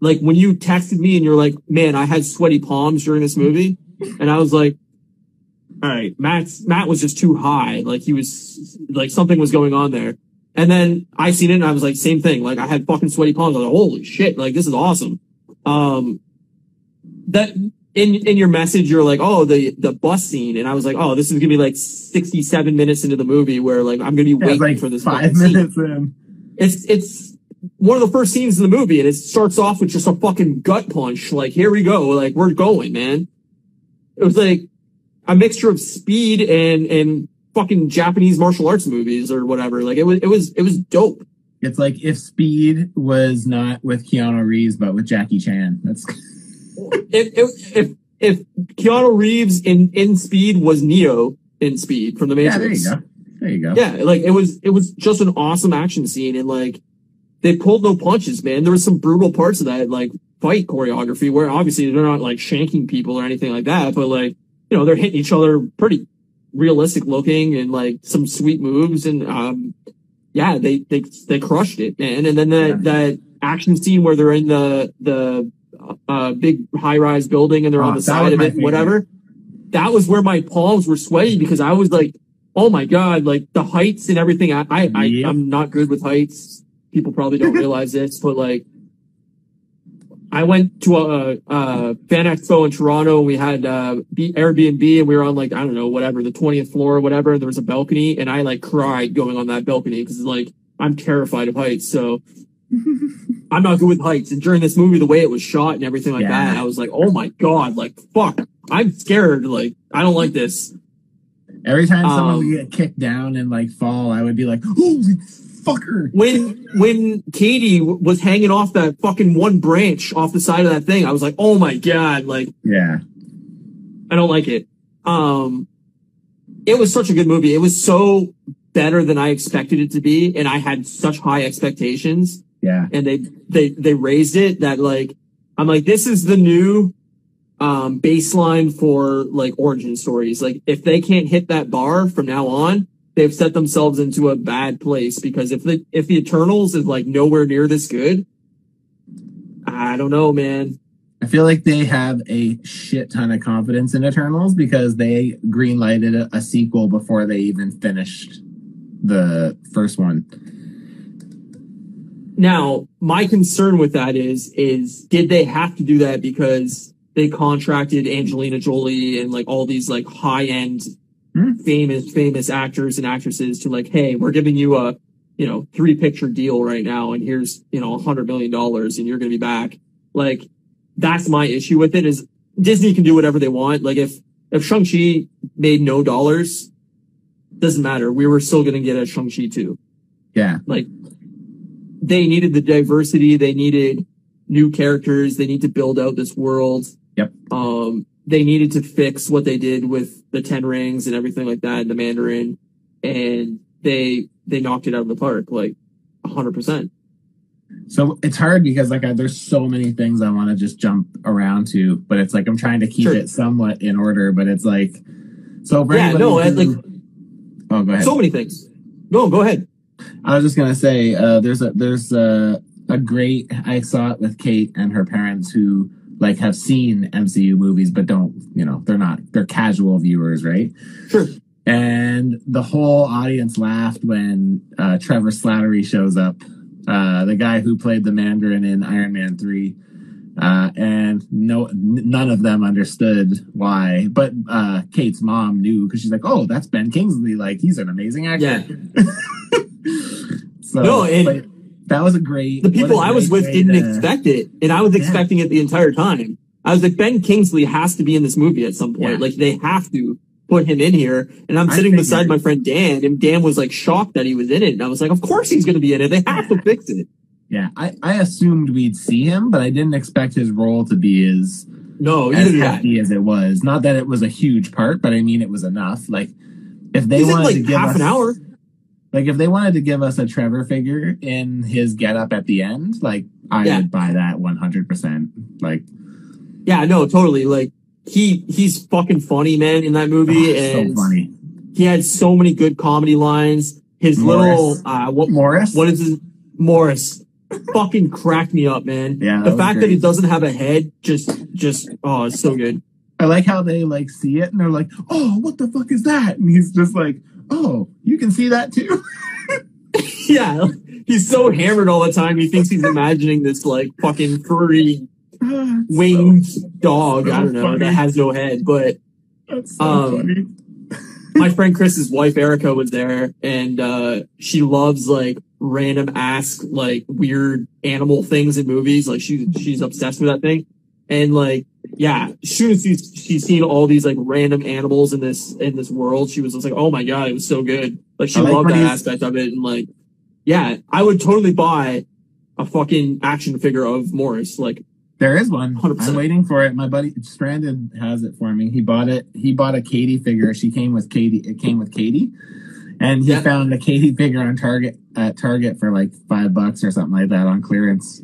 like when you texted me and you're like, man, I had sweaty palms during this movie. And I was like, all right, Matt's, Matt was just too high. Like he was, like something was going on there. And then I seen it and I was like, same thing. Like I had fucking sweaty palms. I was like, holy shit. Like this is awesome. Um, that in, in your message, you're like, oh, the, the bus scene. And I was like, oh, this is going to be like 67 minutes into the movie where like I'm going to be Yeah, waiting like for this five fucking scene minutes in. it's it's one of the first scenes in the movie, and it starts off with just a fucking gut punch. Like, here we go. Like, we're going, man. It was like a mixture of speed and and fucking Japanese martial arts movies or whatever. Like, it was it was it was dope. It's like if Speed was not with Keanu Reeves, but with Jackie Chan. That's If if if, if Keanu Reeves in in Speed was Neo in Speed from the Matrix. yeah. There you go. There you go. Yeah, like it was it was just an awesome action scene and like they pulled no punches, man. There was some brutal parts of that like fight choreography where obviously they're not like shanking people or anything like that, but like, you know, they're hitting each other pretty realistic looking and like some sweet moves and um yeah, they they they crushed it, man. And then that Yeah. that action scene where they're in the the uh big high rise building and they're Oh, on the side of it, favorite. whatever. That was where my palms were sweaty because I was like, oh my god, like the heights and everything. I I, I I'm not good with heights. People probably don't realize this, but like. I went to a, a fan expo in Toronto. and We had uh, Airbnb, and we were on like I don't know, whatever, the twentieth floor or whatever. There was a balcony, and I like cried going on that balcony because like I'm terrified of heights. So I'm not good with heights. And during this movie, the way it was shot and everything like Yeah. that, I was like, oh my god, like fuck, I'm scared. Like I don't like this. Every time someone Um, would get kicked down and like fall, I would be like, "Holy fucker!" When when Katy was hanging off that fucking one branch off the side of that thing, I was like, oh my god, like Yeah, I don't like it. Um, it was such a good movie. It was so better than I expected it to be, and I had such high expectations. yeah, and they they they raised it that like I'm like this is the new um baseline for like origin stories. Like if they can't hit that bar from now on, they've set themselves into a bad place because if the if the Eternals is like nowhere near this good, I don't know, man. I feel like they have a shit ton of confidence in Eternals because they greenlighted a, a sequel before they even finished the first one. Now, my concern with that is, is did they have to do that because they contracted Angelina Jolie and like all these like high end, Hmm. famous, famous actors and actresses to like, hey, we're giving you a, you know, three picture deal right now, and here's you know a hundred million dollars, and you're gonna be back. Like, that's my issue with it is Disney can do whatever they want. Like if if Shang Chi made no dollars, doesn't matter. We were still gonna get a Shang Chi too Yeah, like they needed the diversity they needed new characters they need to build out this world Yep. um they needed to fix what they did with the ten rings and everything like that and the mandarin and they they knocked it out of the park like 100% so it's hard because like I, there's so many things I want to just jump around to, but it's like I'm trying to keep Sure. it somewhat in order. But it's like, so Yeah, no, who- like- oh, go ahead. so many things no go ahead I was just gonna say, uh, there's a there's a, a great. I saw it with Kate and her parents who like have seen MCU movies but don't, you know, they're not they're casual viewers, right? sure And the whole audience laughed when uh, Trevor Slattery shows up uh, the guy who played the Mandarin in Iron Man three. Uh, and no, n- none of them understood why. But uh, Kate's mom knew because she's like, "Oh, that's Ben Kingsley. Like, he's an amazing actor." Yeah. so No, and- that was a great. the people I was with didn't to- expect it, and I was Yeah. expecting it the entire time. I was like, Ben Kingsley has to be in this movie at some point. Yeah. Like they have to put him in here. And I'm sitting beside my friend Dan, and Dan was like shocked that he was in it. And I was like, of course he's going to be in it. They have to fix it. Yeah, I, I assumed we'd see him, but I didn't expect his role to be as No, as hefty as it was. Not that it was a huge part, but I mean it was enough. Like if they He's wanted like to give half us an hour. Like if they wanted to give us a Trevor figure in his getup at the end, like I Yeah. would buy that one hundred percent. Like Yeah, no, totally. Like he he's fucking funny, man, in that movie, oh, and so funny. he had so many good comedy lines. His Morris. little uh, what Morris. what is his Morris? fucking cracked me up, man. Yeah, the fact that he doesn't have a head, just just oh, it's so good. I like how they like see it and they're like, "Oh, what the fuck is that?" And he's just like, "Oh, you can see that too." yeah, he's so hammered all the time. He thinks he's imagining this like fucking furry winged dog. so I don't know funny. that has no head, but So, so Um, funny. my friend Chris's wife Erica was there, and uh, she loves like random ask like weird animal things in movies. Like she she's obsessed with that thing, and like yeah, as soon as she's she's seen all these like random animals in this in this world, she was just like, oh my god, it was so good. Like she I loved that aspect of it, and like yeah, I would totally buy a fucking action figure of Morris. Like There is one. 100%. I'm waiting for it. My buddy Stranded has it for me. He bought it. He bought a Katy figure. She came with Katy. It came with Katy, and he Yeah. found a Katie figure on Target at Target for like five bucks or something like that on clearance.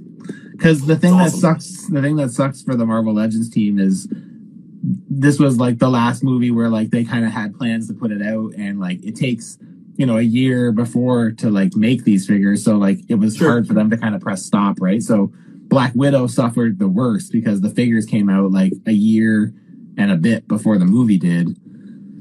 Because the thing That's that sucks, the thing that sucks for the Marvel Legends team is this was like the last movie where like they kind of had plans to put it out, and like it takes you know a year before to like make these figures. So like it was Sure. hard for them to kind of press stop, right? So Black Widow suffered the worst because the figures came out like a year and a bit before the movie did.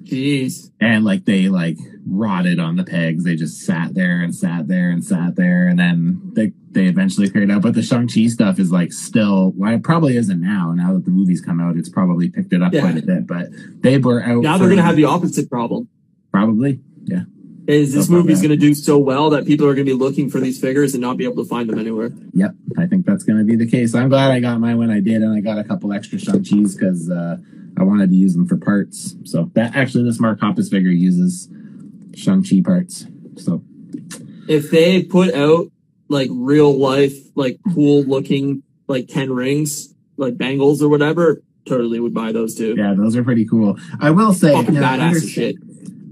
jeez, And like they like rotted on the pegs. They just sat there and sat there and sat there. And then they, they eventually figured out. But the Shang-Chi stuff is like still, well, it probably isn't now. Now that the movie's come out, it's probably picked it up Yeah. quite a bit. But they were out. now they're gonna have the opposite problem. Probably. Yeah. Is this movie's going to do so well that people are going to be looking for these figures and not be able to find them anywhere? Yep. I think that's going to be the case. I'm glad I got mine when I did. And I got a couple extra Shang-Chi's because uh, I wanted to use them for parts. So that actually, this Mark Hoppus figure uses Shang-Chi parts. So If they put out like real life, like cool looking, like 10 rings, like bangles or whatever, totally would buy those too. yeah, those are pretty cool. I will say, Fucking you know, I badass as understand- shit.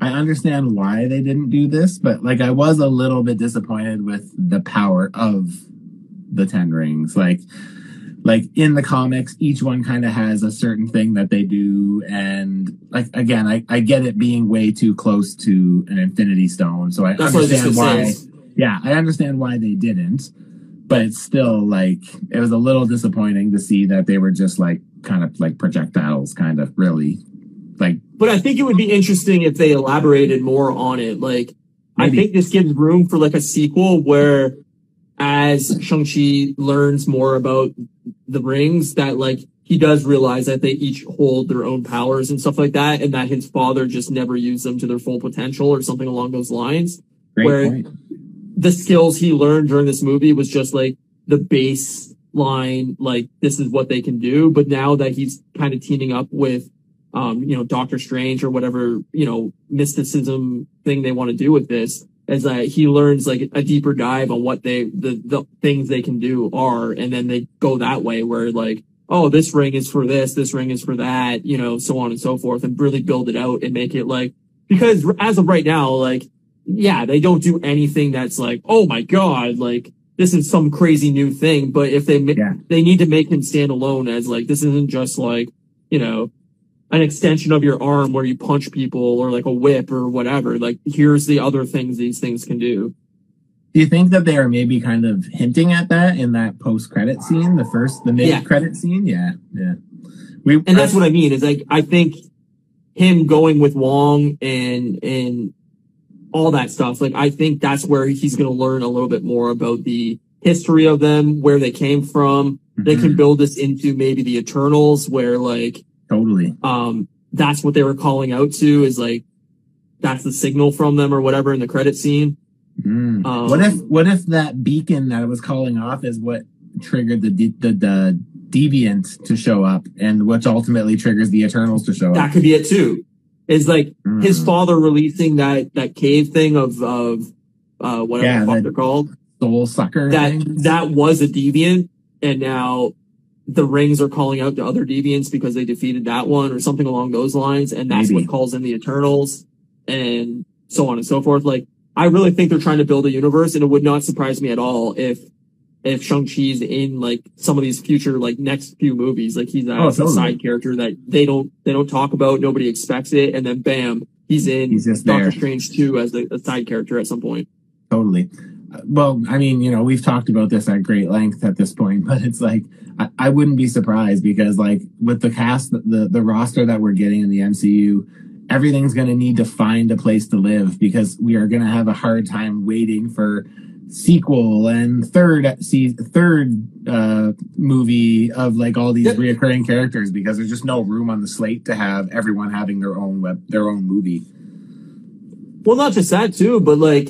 I understand why they didn't do this, but like I was a little bit disappointed with the power of the Ten Rings. Like, like in the comics, each one kind of has a certain thing that they do, and like again, I, I get it being way too close to an Infinity Stone, so I That's what I was just understand why. to say. Yeah, I understand why they didn't, but it's still like it was a little disappointing to see that they were just like kind of like projectiles, kind of really like But I think it would be interesting if they elaborated more on it. Like, I think this gives room for like a sequel where as Shang-Chi learns more about the rings that like he does realize that they each hold their own powers and stuff like that and that his father just never used them to their full potential or something along those lines. great Where- point. The skills he learned during this movie was just like the baseline, like this is what they can do. But now that he's kind of teaming up with um, you know, Doctor Strange or whatever, you know, mysticism thing they want to do with this is that he learns like a deeper dive on what they, the, the things they can do are. And then they go that way where like, oh, this ring is for this, this ring is for that, you know, so on and so forth and really build it out and make it like, because as of right now, like, yeah, they don't do anything that's like, oh my God, like, this is some crazy new thing. But if they, ma- Yeah. they need to make him stand alone as like, this isn't just like, you know, an extension of your arm where you punch people or like a whip or whatever. Like here's the other things these things can do. Do you think that they are maybe kind of hinting at that in that post credit scene, the first, the Yeah. mid credit scene? Yeah, yeah. We And that's what I mean is like I think him going with Wong and and all that stuff. Like I think that's where he's going to learn a little bit more about the history of them, where they came from. They can Mhm. build this into maybe the Eternals, where like totally. um that's what they were calling out to is like that's the signal from them or whatever in the credit scene. Mm. Um, what if what if that beacon that it was calling off is what triggered the de- the, the deviant to show up, and which ultimately triggers the Eternals to show up? That could be it too. Is like his Mm. father releasing that that cave thing of of uh whatever Yeah, the fuck they're called. soul sucker. That thing? that was a deviant and now the rings are calling out to other deviants because they defeated that one or something along those lines and that's Maybe. what calls in the Eternals and so on and so forth. Like I really think they're trying to build a universe and it would not surprise me at all if if Shang-Chi's in like some of these future like next few movies, like he's a, Oh, a totally. side character that they don't they don't talk about, nobody expects it, and then bam, he's in He's just Doctor there. Strange 2 as a, a side character at some point. Totally. Well, I mean, you know, we've talked about this at great length at this point, but it's like I, I wouldn't be surprised because, like, with the cast, the the roster that we're getting in the MCU, everything's going to need to find a place to live because we are going to have a hard time waiting for sequel and third see third uh movie of like all these reoccurring characters because there's just no room on the slate to have everyone having their own web their own movie Well, not just that too, but like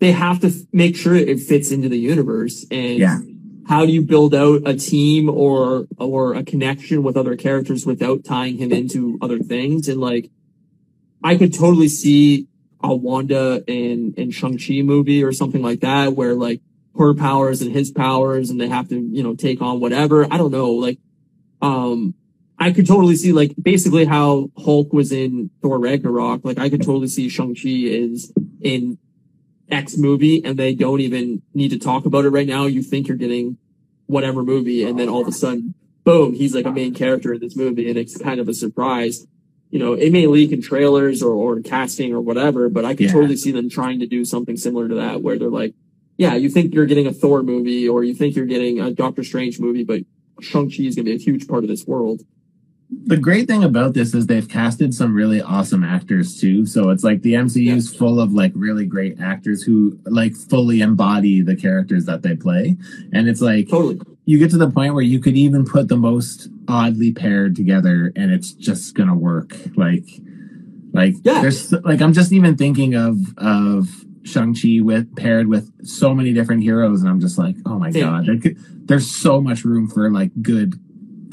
they have to f- make sure it fits into the universe. And Yeah. how do you build out a team or or a connection with other characters without tying him into other things? And like, I could totally see a Wanda and and Shang Chi movie or something like that, where like her powers and his powers, and they have to you know take on whatever. I don't know, like, um. I could totally see like basically how Hulk was in Thor Ragnarok. Like I could totally see Shang-Chi is in X movie and they don't even need to talk about it right now. You think you're getting whatever movie and then all of a sudden, boom, he's like a main character in this movie and it's kind of a surprise. You know, it may leak in trailers or, or casting or whatever, but I could Yeah. totally see them trying to do something similar to that where they're like, yeah, you think you're getting a Thor movie or you think you're getting a Doctor Strange movie, but Shang-Chi is going to be a huge part of this world. The great thing about this is they've casted some really awesome actors too. So it's like the MCU is full of like really great actors who like fully embody the characters that they play. And it's like Totally. you get to the point where you could even put the most oddly paired together and it's just gonna work. Like like Yeah. there's like I'm just even thinking of of Shang-Chi with paired with so many different heroes and I'm just like, oh my Yeah. god, could, there's so much room for like good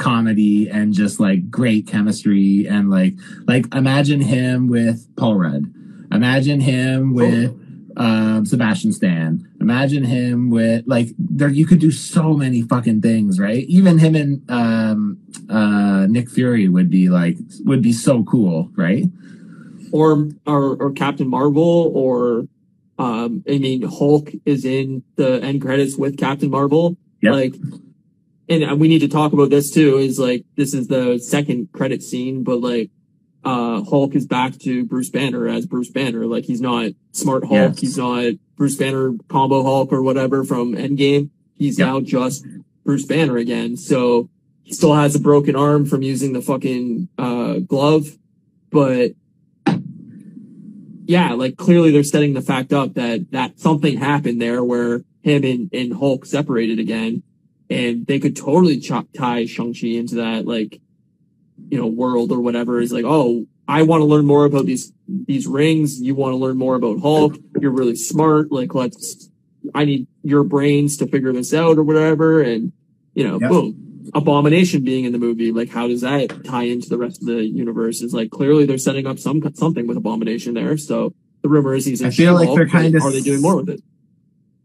comedy and just like great chemistry and like like imagine him with Paul Rudd. Imagine him with um Sebastian Stan. Imagine him with like there you could do so many fucking things, right? Even him and um uh Nick Fury would be like would be so cool, right? or or or Captain Marvel or um I mean Hulk is in the end credits with Captain Marvel. Yep. Like and we need to talk about this too, is like this is the second credit scene, but like uh Hulk is back to Bruce Banner as Bruce Banner. Like he's not smart Hulk, he's not Bruce Banner combo Hulk or whatever from Endgame. He's Yep. now just Bruce Banner again. So he still has a broken arm from using the fucking uh glove, but yeah, like clearly they're setting the fact up that that something happened there where him and, and Hulk separated again, and they could totally chop tie Shang Chi into that like, you know, world or whatever. Is like, oh, I want to learn more about these these rings. You want to learn more about Hulk. You're really smart. Like, let's. I need your brains to figure this out or whatever, and you know, Yep. boom. Abomination being in the movie, like how does that tie into the rest of the universe? Is like clearly they're setting up some something with Abomination there. So the rumor is he's in I feel like they're kind of are they doing more with it?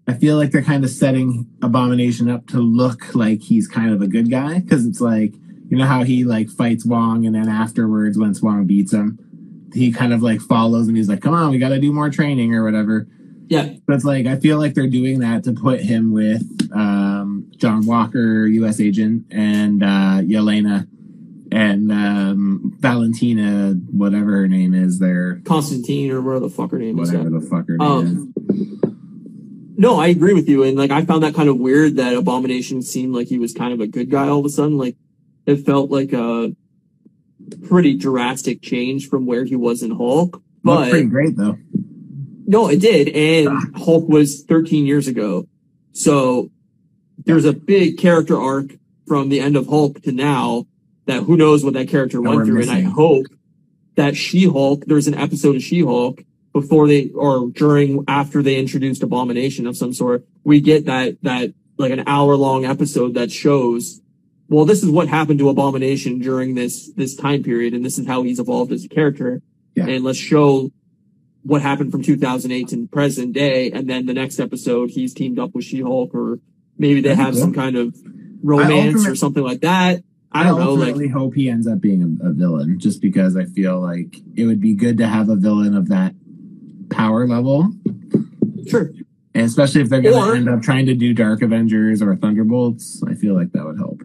I feel like they're kind of setting Abomination up to look like he's kind of a good guy because it's like you know how he like fights Wong and then afterwards when Wong beats him, he kind of like follows and he's like, "Come on, we got to do more training or whatever." Yeah, But it's like I feel like they're doing that to put him with um, John Walker, U.S. agent, and uh, Yelena and um, Valentina, whatever her name is, there, Constantine or whatever the fuck her name is. whatever the fuck her name Um, is. No, I agree with you, and like I found that kind of weird that Abomination seemed like he was kind of a good guy all of a sudden. Like it felt like a pretty drastic change from where he was in Hulk. Looked But pretty great though. No, it did. And ah. Hulk was 13 years ago. So there's a big character arc from the end of Hulk to now that who knows what that character That went through. And I hope that She-Hulk, there's an episode of She-Hulk before they, or during, after they introduced Abomination of some sort, we get that, that like an hour long episode that shows, well, this is what happened to Abomination during this, this time period. And this is how he's evolved as a character. Yeah. And let's show what happened from 2008 to present day. And then the next episode, he's teamed up with She-Hulk or maybe they have some kind of romance or something like that. I don't know. Like, hope he ends up being a, a villain, just because I feel like it would be good to have a villain of that power level, sure. and especially if they're going to end up trying to do Dark Avengers or Thunderbolts. I feel like that would help.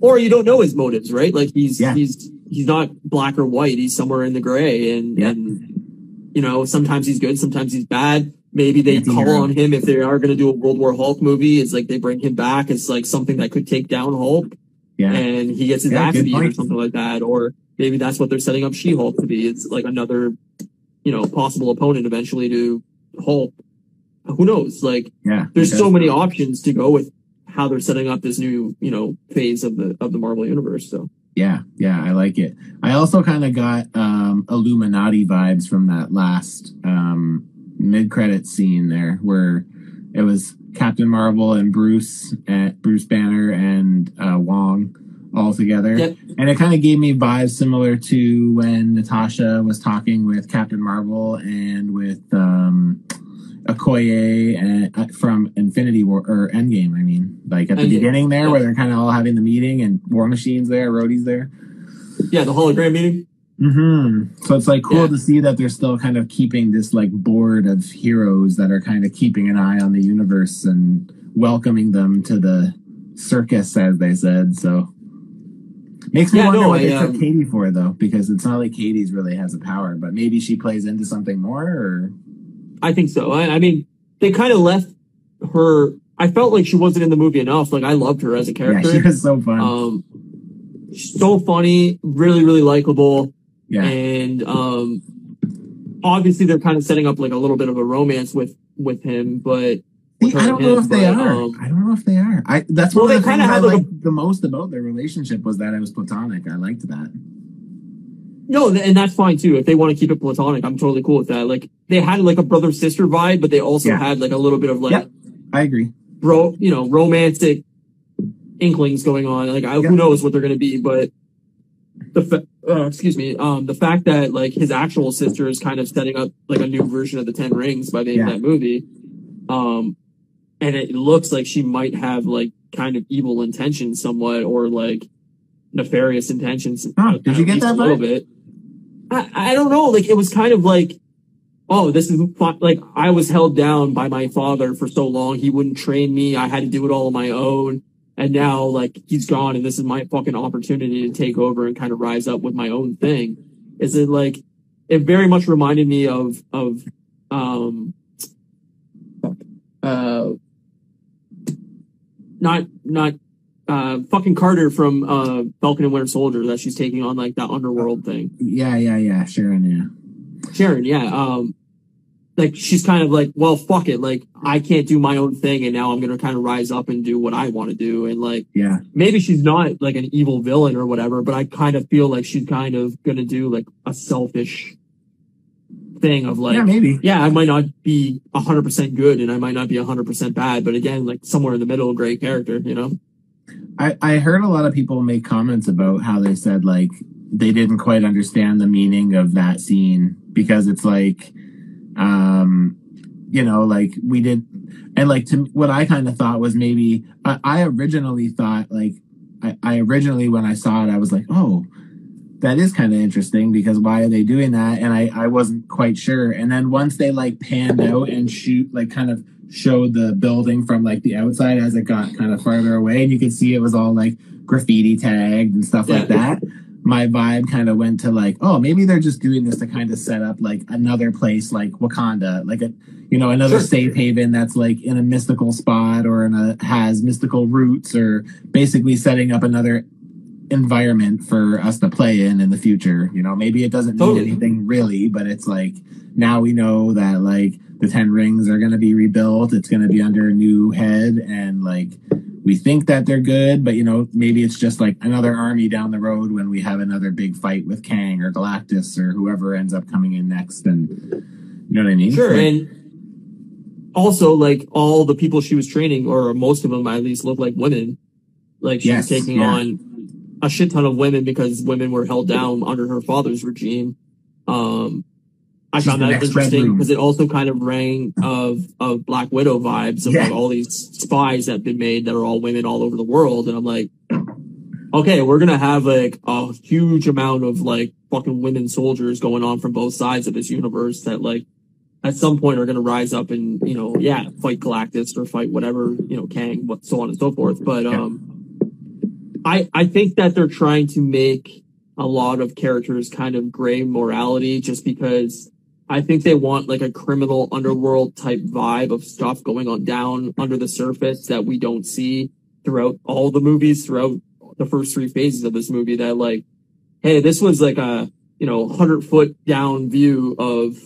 or you don't know his motives, right? Like he's Yeah. he's he's not black or white. He's somewhere in the gray, and Yeah. and you know sometimes he's good, sometimes he's bad. Maybe they call on him if they are going to do a World War Hulk movie. It's like they bring him back. It's like something that could take down Hulk, Yeah, and he gets his Yeah, ass beat or something like that. Or maybe that's what they're setting up She-Hulk to be. It's like another, you know, possible opponent eventually to Hulk. Who knows? Like yeah. there's so many options to go with how they're setting up this new, you know, phase of the of the Marvel universe. So. Yeah, yeah, I like it. I also kind of got um, Illuminati vibes from that last um, mid-credit scene there, where it was Captain Marvel and Bruce, uh, Bruce Banner and uh, Wong all together, Yep. and it kind of gave me vibes similar to when Natasha was talking with Captain Marvel and with um, Okoye and, uh, from Infinity War or Endgame. I mean, like at the Endgame, beginning there, yeah. where they're kind of all having the meeting and War Machine's there, Rhodey's there. Yeah, the hologram meeting. Mm-hmm. So it's like cool Yeah. to see that they're still kind of keeping this like board of heroes that are kind of keeping an eye on the universe and welcoming them to the circus, as they said. So makes me Yeah, wonder no, what I, they took um, Katy for though, because it's not like Katy's really has a power, but maybe she plays into something more. Or I think so. I, I mean, they kind of left her. I felt like she wasn't in the movie enough. Like I loved her as a yeah, character. she was so fun. um, so funny, really, really likable, yeah, and um, obviously they're kind of setting up like a little bit of a romance with with him, but I don't know if they but, are. um, I don't know if they are. I that's Well, one of they the kinda things I have, like, a- the most about their relationship was that it was platonic. I liked that. no, and that's fine too. If they want to keep it platonic, I'm totally cool with that. Like they had like a brother sister vibe, but they also Yeah. had like a little bit of like. Yep. I agree. bro, you know, romantic inklings going on. Like, I, Yeah. who knows what they're going to be, but the, fa- uh, excuse me, um, the fact that like his actual sister is kind of setting up like a new version of the Ten Rings by the end Yeah. of that movie. Um, and it looks like she might have like kind of evil intentions somewhat or like nefarious intentions. At- did you get that a little bit? I, I don't know. Like, it was kind of like, oh, this is like I was held down by my father for so long. He wouldn't train me. I had to do it all on my own. And now like he's gone and this is my fucking opportunity to take over and kind of rise up with my own thing. Is it like, it very much reminded me of, of, um, uh, not, not, uh, fucking Carter from, uh, Falcon and Winter Soldier that she's taking on like that underworld thing. Yeah, yeah, yeah. Sharon, yeah. Sharon, yeah. Um, like she's kind of like, well, fuck it. Like I can't do my own thing, and now I'm gonna kind of rise up and do what I want to do. And like Yeah. maybe she's not like an evil villain or whatever, but I kind of feel like she's kind of gonna do like a selfish thing of like, yeah, maybe. yeah, I might not be hundred percent good, and I might not be hundred percent bad, but again, like somewhere in the middle, great character, you know? I, I heard a lot of people make comments about how they said like they didn't quite understand the meaning of that scene because it's like um you know like we did and like to what I kind of thought was maybe I, I originally thought like I, I originally when I saw it I was like oh that is kind of interesting because why are they doing that? And I I wasn't quite sure. And then once they like panned out and shoot like kind of showed the building from like the outside as it got kind of farther away and you could see it was all like graffiti tagged and stuff like that my vibe kind of went to like oh maybe they're just doing this to kind of set up like another place like wakanda like a you know another Sure. safe haven that's like in a mystical spot or in a has mystical roots or basically setting up another environment for us to play in in the future you know maybe it doesn't mean Totally. anything really but it's like now we know that like the Ten Rings are going to be rebuilt. It's going to be under a new head, and like we think that they're good, but you know maybe it's just like another army down the road when we have another big fight with Kang or Galactus or whoever ends up coming in next, and you know what I mean? Sure, Like, and also like all the people she was training, or most of them at least, look like women. Like she's Yes, taking yeah. on a shit ton of women because women were held down under her father's regime. Um, I She's found that interesting because it also kind of rang of of Black Widow vibes of Yeah. like all these spies that have been made that are all women all over the world, and I'm like, okay, we're gonna have like a huge amount of like fucking women soldiers going on from both sides of this universe that like at some point are gonna rise up and you know yeah fight Galactus or fight whatever you know Kang, what so on and so forth. But Yeah. I I think that they're trying to make a lot of characters kind of gray morality just because I think they want like a criminal underworld type vibe of stuff going on down under the surface that we don't see throughout all the movies, throughout the first three phases of this movie that like, hey, this was like a, you know, hundred foot down view of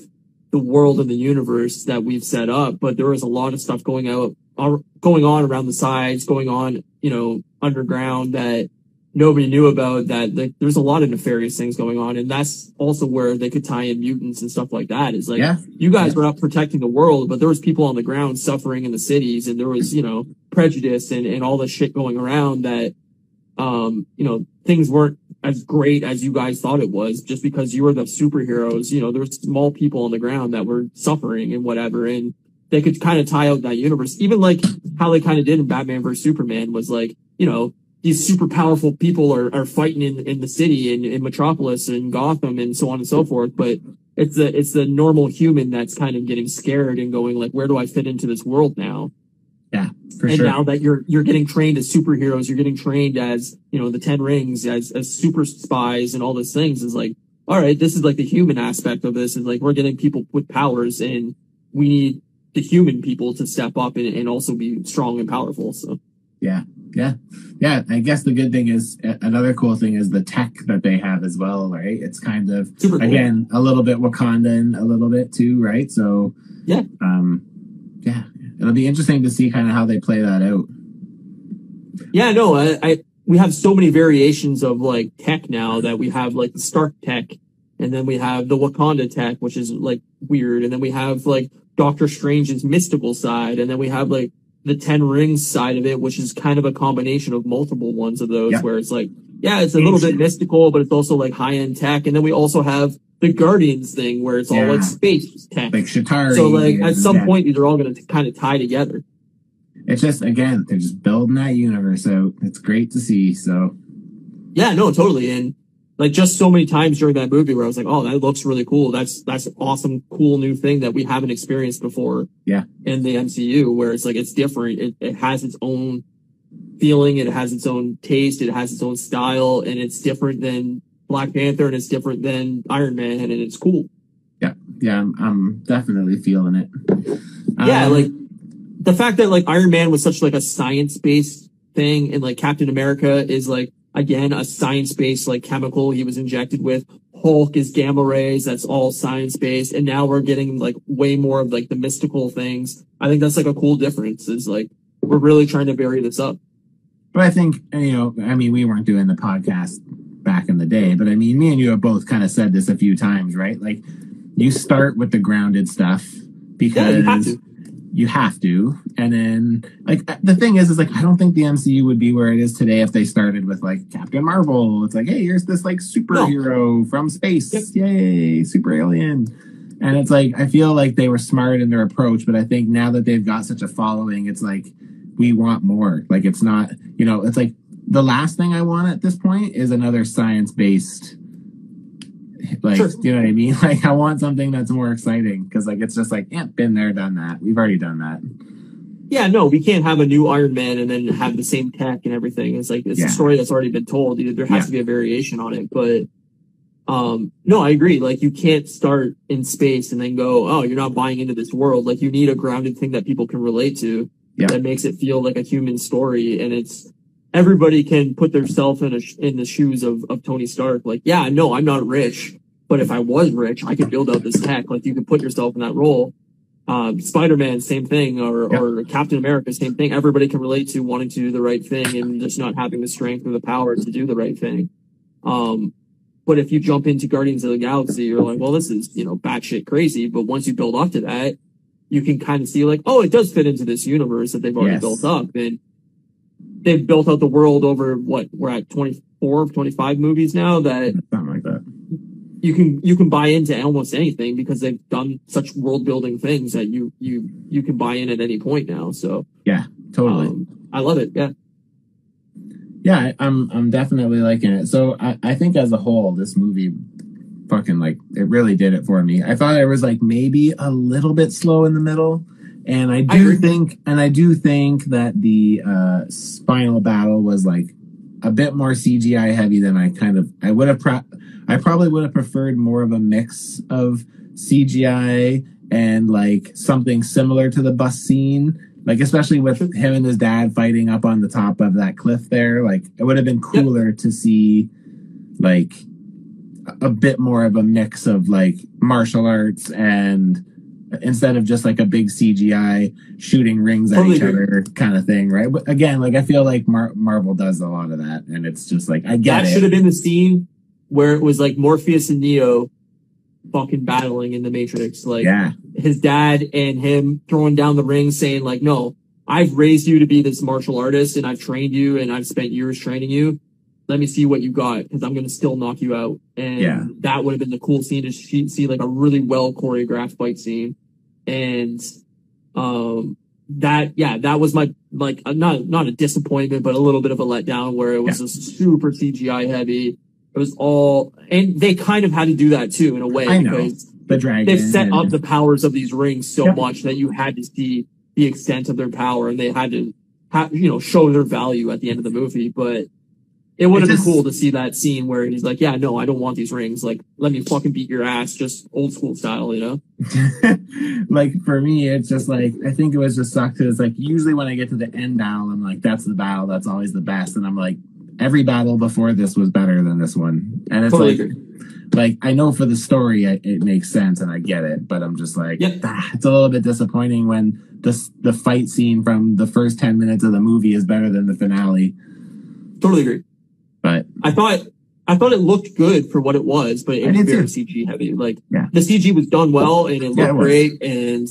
the world and the universe that we've set up, but there was a lot of stuff going out, uh, going on around the sides, going on, you know, underground that nobody knew about that like, there's a lot of nefarious things going on. And that's also where they could tie in mutants and stuff like that is like, yeah, you guys Yeah. were out protecting the world, but there was people on the ground suffering in the cities and there was, you know, prejudice and, and all this shit going around that, um, you know, things weren't as great as you guys thought it was just because you were the superheroes. You know, there's small people on the ground that were suffering and whatever. And they could kind of tie out that universe, even like how they kind of did in Batman versus Superman was like, you know, these super powerful people are, are fighting in, in the city and in Metropolis and Gotham and so on and so forth. But it's the, it's the normal human that's kind of getting scared and going like, where do I fit into this world now? Yeah, for and sure. now that you're you're getting trained as superheroes, you're getting trained as you know the Ten Rings, as as super spies, and all these things is like, all right, this is like the human aspect of this, is like we're getting people with powers, and we need the human people to step up and, and also be strong and powerful. So yeah, yeah, yeah. I guess the good thing is another cool thing is the tech that they have as well, right? It's kind of super cool. again a little bit Wakandan, a little bit too, right? So Yeah. um, yeah, it'll be interesting to see kind of how they play that out. Yeah, no, I, I we have so many variations of like tech now that we have like the Stark tech, and then we have the Wakanda tech, which is like weird, and then we have like Doctor Strange's mystical side, and then we have like the Ten Rings side of it, which is kind of a combination of multiple ones of those, Yeah. where it's like, yeah, it's a little bit mystical, but it's also like high end tech, and then we also have the Guardians thing, where it's all Yeah. like space tech. Like Chitauri. so like at some point, these are all going to kind of tie together. it's just again they're just building that universe out. It's great to see. So Yeah, no, totally. And like just so many times during that movie where I was like, oh, that looks really cool. That's, that's an awesome, cool new thing that we haven't experienced before. Yeah. In the MCU where it's like, it's different. It, it has its own feeling. It has its own taste. It has its own style and it's different than Black Panther and it's different than Iron Man and it's cool. yeah, I'm, I'm definitely feeling it. Yeah. Um, Like the fact that like Iron Man was such like a science based thing and like Captain America is like, again, a science based like chemical he was injected with. Hulk is gamma rays. That's all science based. And now we're getting like way more of like the mystical things. I think that's like a cool difference is like, we're really trying to bury this up. But I think, you know, I mean, we weren't doing the podcast back in the day, but I mean, me and you have both kind of said this a few times, right? Like, you start with the grounded stuff Yeah, because to. You have to. And then, like, the thing is, is like, I don't think the MCU would be where it is today if they started with like Captain Marvel. It's like, hey, here's this like superhero from space. Yep. Yay, super alien. And it's like, I feel like they were smart in their approach, but I think now that they've got such a following, it's like, we want more. Like, it's not, you know, it's like the last thing I want at this point is another science based. Like, Sure. you know what I mean? Like, I want something that's more exciting because, like, it's just like, yeah, been there, done that. We've already done that. Yeah, no, we can't have a new Iron Man and then have the same tech and everything. It's like it's Yeah. a story that's already been told. There has Yeah. to be a variation on it, but um, no, I agree. Like you can't start in space and then go, oh, you're not buying into this world. Like you need a grounded thing that people can relate to Yeah. that makes it feel like a human story, and it's everybody can put themselves in a, sh- in the shoes of of Tony Stark. Like, yeah, no, I'm not rich. But if I was rich, I could build out this tech. Like you could put yourself in that role. Um, Spider-Man, same thing, or, Yeah. or Captain America, same thing. Everybody can relate to wanting to do the right thing and just not having the strength or the power to do the right thing. Um, but if you jump into Guardians of the Galaxy, you're like, well, this is, you know, batshit crazy. But once you build up to that, you can kind of see like, oh, it does fit into this universe that they've already Yes. built up. And they've built out the world over what we're at 24, 25 movies now that Something like that. you can, you can buy into almost anything because they've done such world building things that you, you, you can buy in at any point now. So, yeah Totally. um, I love it. Yeah. yeah, I, I'm I'm definitely liking it. So I, I think as a whole, this movie fucking like it really did it for me. I thought it was like maybe a little bit slow in the middle. And I I do agree. think and I do think that the uh spinal battle was like a bit more CGI heavy than I kind of I would have pro- I probably would have preferred more of a mix of CGI and like something similar to the bus scene. Like especially with him and his dad fighting up on the top of that cliff there like it would have been cooler to see like a bit more of a mix of like martial arts and instead of just like a big CGI shooting rings at Totally each agree. other kind of thing, right? But again, like I feel like Mar- Marvel does a lot of that, and it's just like I get that should have been the scene where it was like Morpheus and Neo fucking battling in the Matrix. Like, yeah, his dad and him throwing down the ring saying like, no, I've raised you to be this martial artist and I've trained you and I've spent years training you. Let me see what you got because I'm going to still knock you out. And Yeah. that would have been the cool scene to see, see like a really well choreographed fight scene. And, um, that, yeah, that was my, like, uh, not, not a disappointment, but a little bit of a letdown where it was just super CGI heavy. It was all, and they kind of had to do that too in a way I know. the dragon. they've set and- up the powers of these rings so Yep. much that you had to see the extent of their power and they had to have, you know show their value at the end of the movie but it would have been cool to see that scene where he's like yeah no i don't want these rings. Like let me fucking beat your ass just old school style you know? Like for me, it's just like I think it was just sucked because like usually when I get to the end battle, I'm like, that's the battle, that's always the best, and I'm like, every battle before this was better than this one, and it's Totally like, like I know for the story it, it makes sense and I get it, but I'm just like, Yep. ah, it's a little bit disappointing when the the fight scene from the first ten minutes of the movie is better than the finale, totally agree but i thought I thought it looked good for what it was, but it was very. CG heavy. Like Yeah. the CG was done well and it looked Yeah, it great and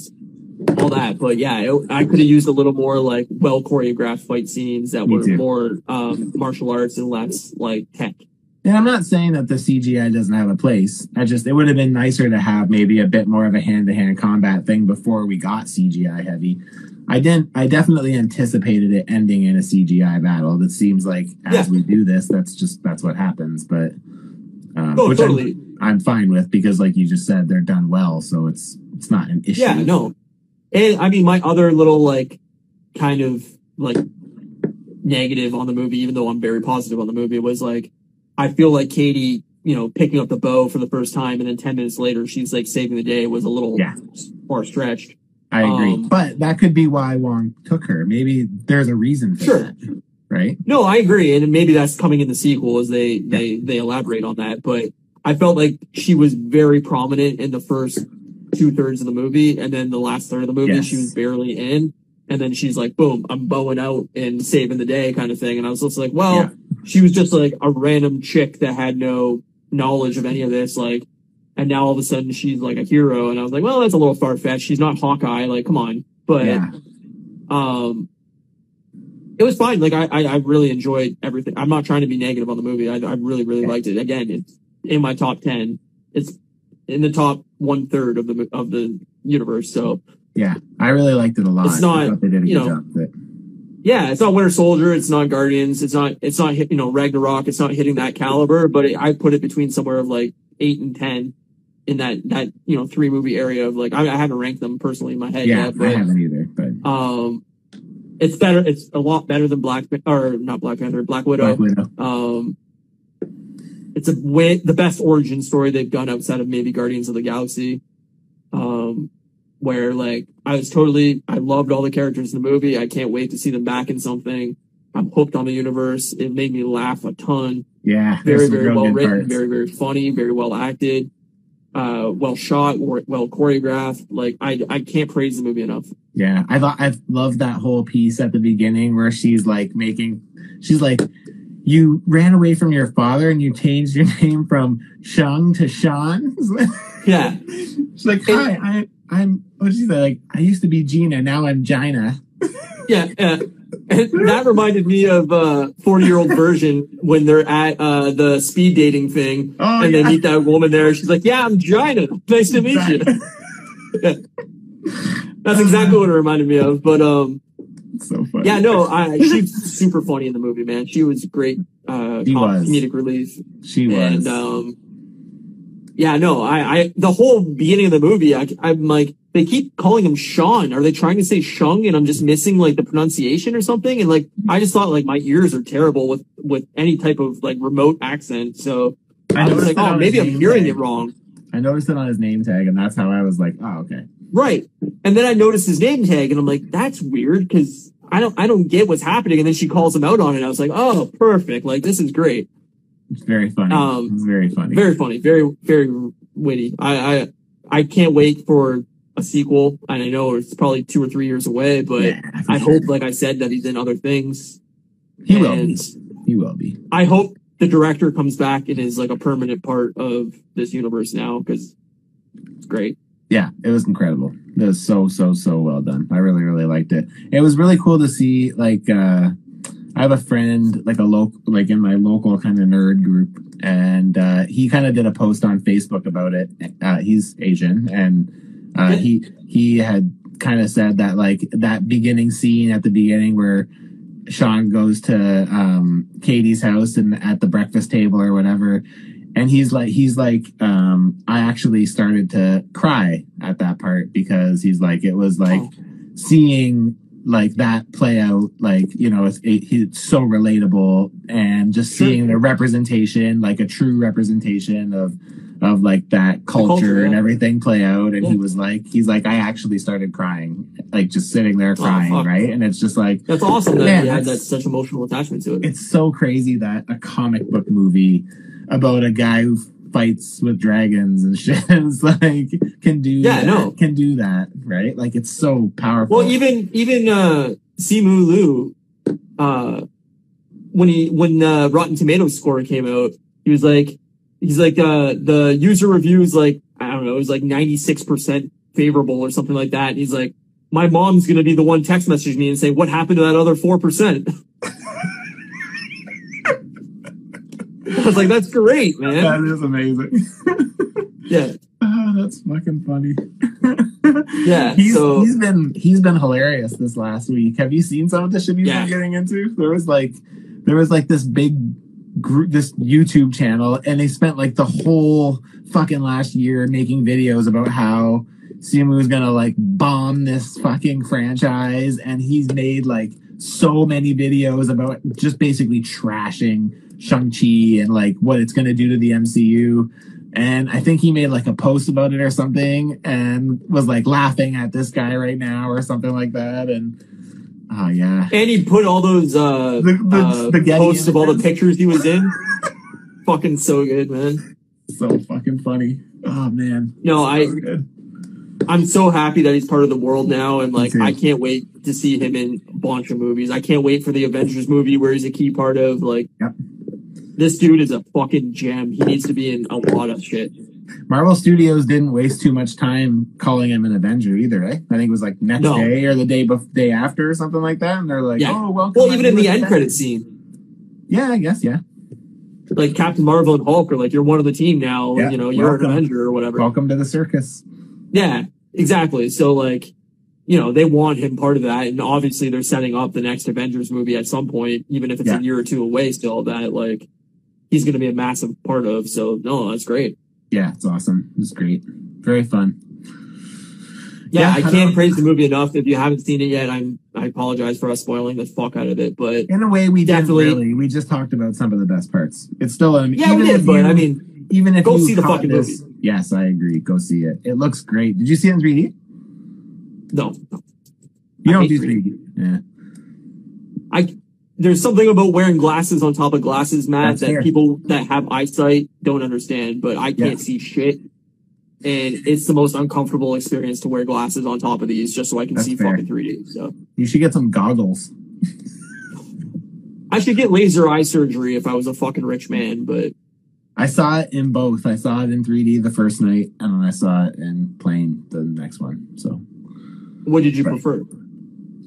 all that. But yeah, it, I could have used a little more like well choreographed fight scenes that Me were too. more um, martial arts and less like tech. And I'm not saying that the CGI doesn't have a place. I just it would have been nicer to have maybe a bit more of a hand to hand combat thing before we got CGI heavy. I didn't. I definitely anticipated it ending in a CGI battle. That seems like as Yeah. we do this, that's just that's what happens. But um, Oh, which totally. I'm, I'm fine with because, like you just said, they're done well, so it's it's not an issue. Yeah, no. And I mean, my other little like kind of like negative on the movie, even though I'm very positive on the movie, was like I feel like Katy, you know, picking up the bow for the first time, and then ten minutes later she's like saving the day was a little Yeah. far stretched. I agree. Um, but that could be why Wong took her. Maybe there's a reason for Sure. that, right? No, I agree, and maybe that's coming in the sequel as they they they elaborate on that. But I felt like she was very prominent in the first two thirds of the movie, and then the last third of the movie Yes. she was barely in. And then she's like, "Boom, I'm bowing out and saving the day," kind of thing. And I was just like, "Well, Yeah. she was just like a random chick that had no knowledge of any of this, like." And now all of a sudden she's like a hero, and I was like, "Well, that's a little far fetched. She's not Hawkeye. Like, come on." But yeah. um it was fine like I, I i really enjoyed everything i'm not trying to be negative on the movie i, I really really Yeah. liked it again it's in my top 10 it's in the top one third of the of the universe so Yeah, I really liked it a lot. It's not, they did a you good know, job it. yeah it's not winter soldier it's not guardians it's not it's not hit- you know ragnarok it's not hitting that caliber but it, i put it between somewhere of like eight and ten in that that you know three movie area of like i, I haven't ranked them personally in my head yet. Yeah, yet I haven't either, but um it's better it's a lot better than black or not black panther black widow Black Widow. Um, it's a way the best origin story they've done outside of maybe Guardians of the Galaxy. Um, where like I was totally I loved all the characters in the movie. I can't wait to see them back in something. I'm hooked on the universe. It made me laugh a ton. Yeah, Very very well written, parts. very very funny, very well acted. Uh, well shot, well choreographed. Like I, I can't praise the movie enough. Yeah, I thought I loved that whole piece at the beginning where she's like making, she's like, you ran away from your father and you changed your name from Shang to Shaun. Yeah, she's like, hi, I, I'm. What did she say? Like, I used to be Gina, now I'm Gina. yeah. yeah. And that reminded me of uh 40 year old version when they're at uh the speed dating thing Oh, and yeah. they meet that woman there. She's like, Yeah, I'm Gina. Nice to meet you. That's exactly what it reminded me of. But um so funny. yeah, no, I she's super funny in the movie, man. She was great uh She was. comedic relief. she was. And um yeah, no, I, I the whole beginning of the movie, I, I'm like, they keep calling him Shaun. Are they trying to say Shung and I'm just missing like the pronunciation or something? And like, I just thought like my ears are terrible with with any type of like remote accent. So I, was like, oh, maybe I'm hearing tag. it wrong. I noticed it on his name tag, and that's how I was like, oh, okay. Right. And then I noticed his name tag and I'm like, that's weird because I don't I don't get what's happening. And then she calls him out on it. I was like, oh, perfect. Like this is great. It's very funny. Um, very funny. Very funny. Very very witty. I I I can't wait for a sequel. And I know it's probably two or three years away, but Yeah, I sure. hope, like I said, that he's in other things. he will be. He will be. I hope the director comes back and is like a permanent part of this universe now because it's great. Yeah, it was incredible. It was so so so well done. I really really liked it. It was really cool to see. Like, uh I have a friend, like a local, like in my local kind of nerd group, and uh he kind of did a post on Facebook about it. Uh He's Asian, and uh he he had kind of said that like that beginning scene at the beginning where Shaun goes to um Katy's house and at the breakfast table or whatever and he's like he's like um i actually started to cry at that part because he's like it was like Oh. seeing like that play out like you know it's, it, it's so relatable and just seeing the representation like a true representation of of like that culture, culture, and yeah. everything play out and he was like he's like i actually started crying like just sitting there crying fuck. right and it's just like That's awesome that Man, he had that such emotional attachment to it. it's so crazy that a comic book movie about a guy who fights with dragons and shit is like can do Yeah, that, no. can do that right like it's so powerful Well, even even uh Simu Liu, uh when he when uh Rotten Tomatoes score came out, he was like he's like uh the user reviews like I don't know, it was like ninety six percent favorable or something like that. And he's like, My mom's gonna be the one text message me and say, What happened to that other four percent? I was like, That's great, man. that is amazing Yeah. Ah, that's fucking funny Yeah, he's, so- he's been he's been hilarious this last week have you seen some of the shit he's Yeah. been getting into there was like there was like this big group this youtube channel and they spent like the whole fucking last year making videos about how Simu is gonna like bomb this fucking franchise and he's made like so many videos about just basically trashing Shang-Chi and like what it's gonna do to the MCU and I think he made like a post about it or something and was like laughing at this guy right now or something like that. And oh yeah. And he put all those uh, The- the uh posts of all the pictures he was in. Fucking so good, man. So fucking funny. Oh man. No, I good. I'm so happy that he's part of the world now, and like I can't wait to see him in a bunch of movies. I can't wait for the Avengers movie where he's a key part of. Like, Yep. this dude is a fucking gem. He needs to be in a lot of shit. Marvel Studios didn't waste too much time calling him an Avenger either, eh? I think it was like next No. day or the day bef- day after or something like that. And they're like, Yeah. oh, welcome. Well, even in the end credit scene, Yeah, I guess, yeah. like Captain Marvel and Hulk are like, "You're one of the team now. Yeah, You know, you're welcome. an Avenger or whatever." Welcome to the circus. Yeah, exactly. So like, you know, they want him part of that, and obviously they're setting up the next Avengers movie at some point, even if it's Yeah. a year or two away. Still, that like he's going to be a massive part of. So no, that's great. Yeah, it's awesome. It's great. Very fun. Yeah, Yeah, I I can't praise the movie enough. If you haven't seen it yet, I'm I apologize for us spoiling the fuck out of it, but In a way, we Definitely. really. We just talked about some of the best parts. It's still an yeah, we even did. But you- I mean, even if go you see the fucking this- Yes, I agree. Go see it. It looks great. Did you see it in 3D? no, You I don't do 3D. 3D. Yeah. I there's something about wearing glasses on top of glasses, Matt, That's that fair. people that have eyesight don't understand. But I can't Yeah. see shit. and it's the most uncomfortable experience to wear glasses on top of these just so I can That's see fair. fucking 3D. So You should get some goggles. I should get laser eye surgery if I was a fucking rich man, but I saw it in both. I saw it in 3D the first night, and then I saw it in plain the next one. So what did you Right. prefer?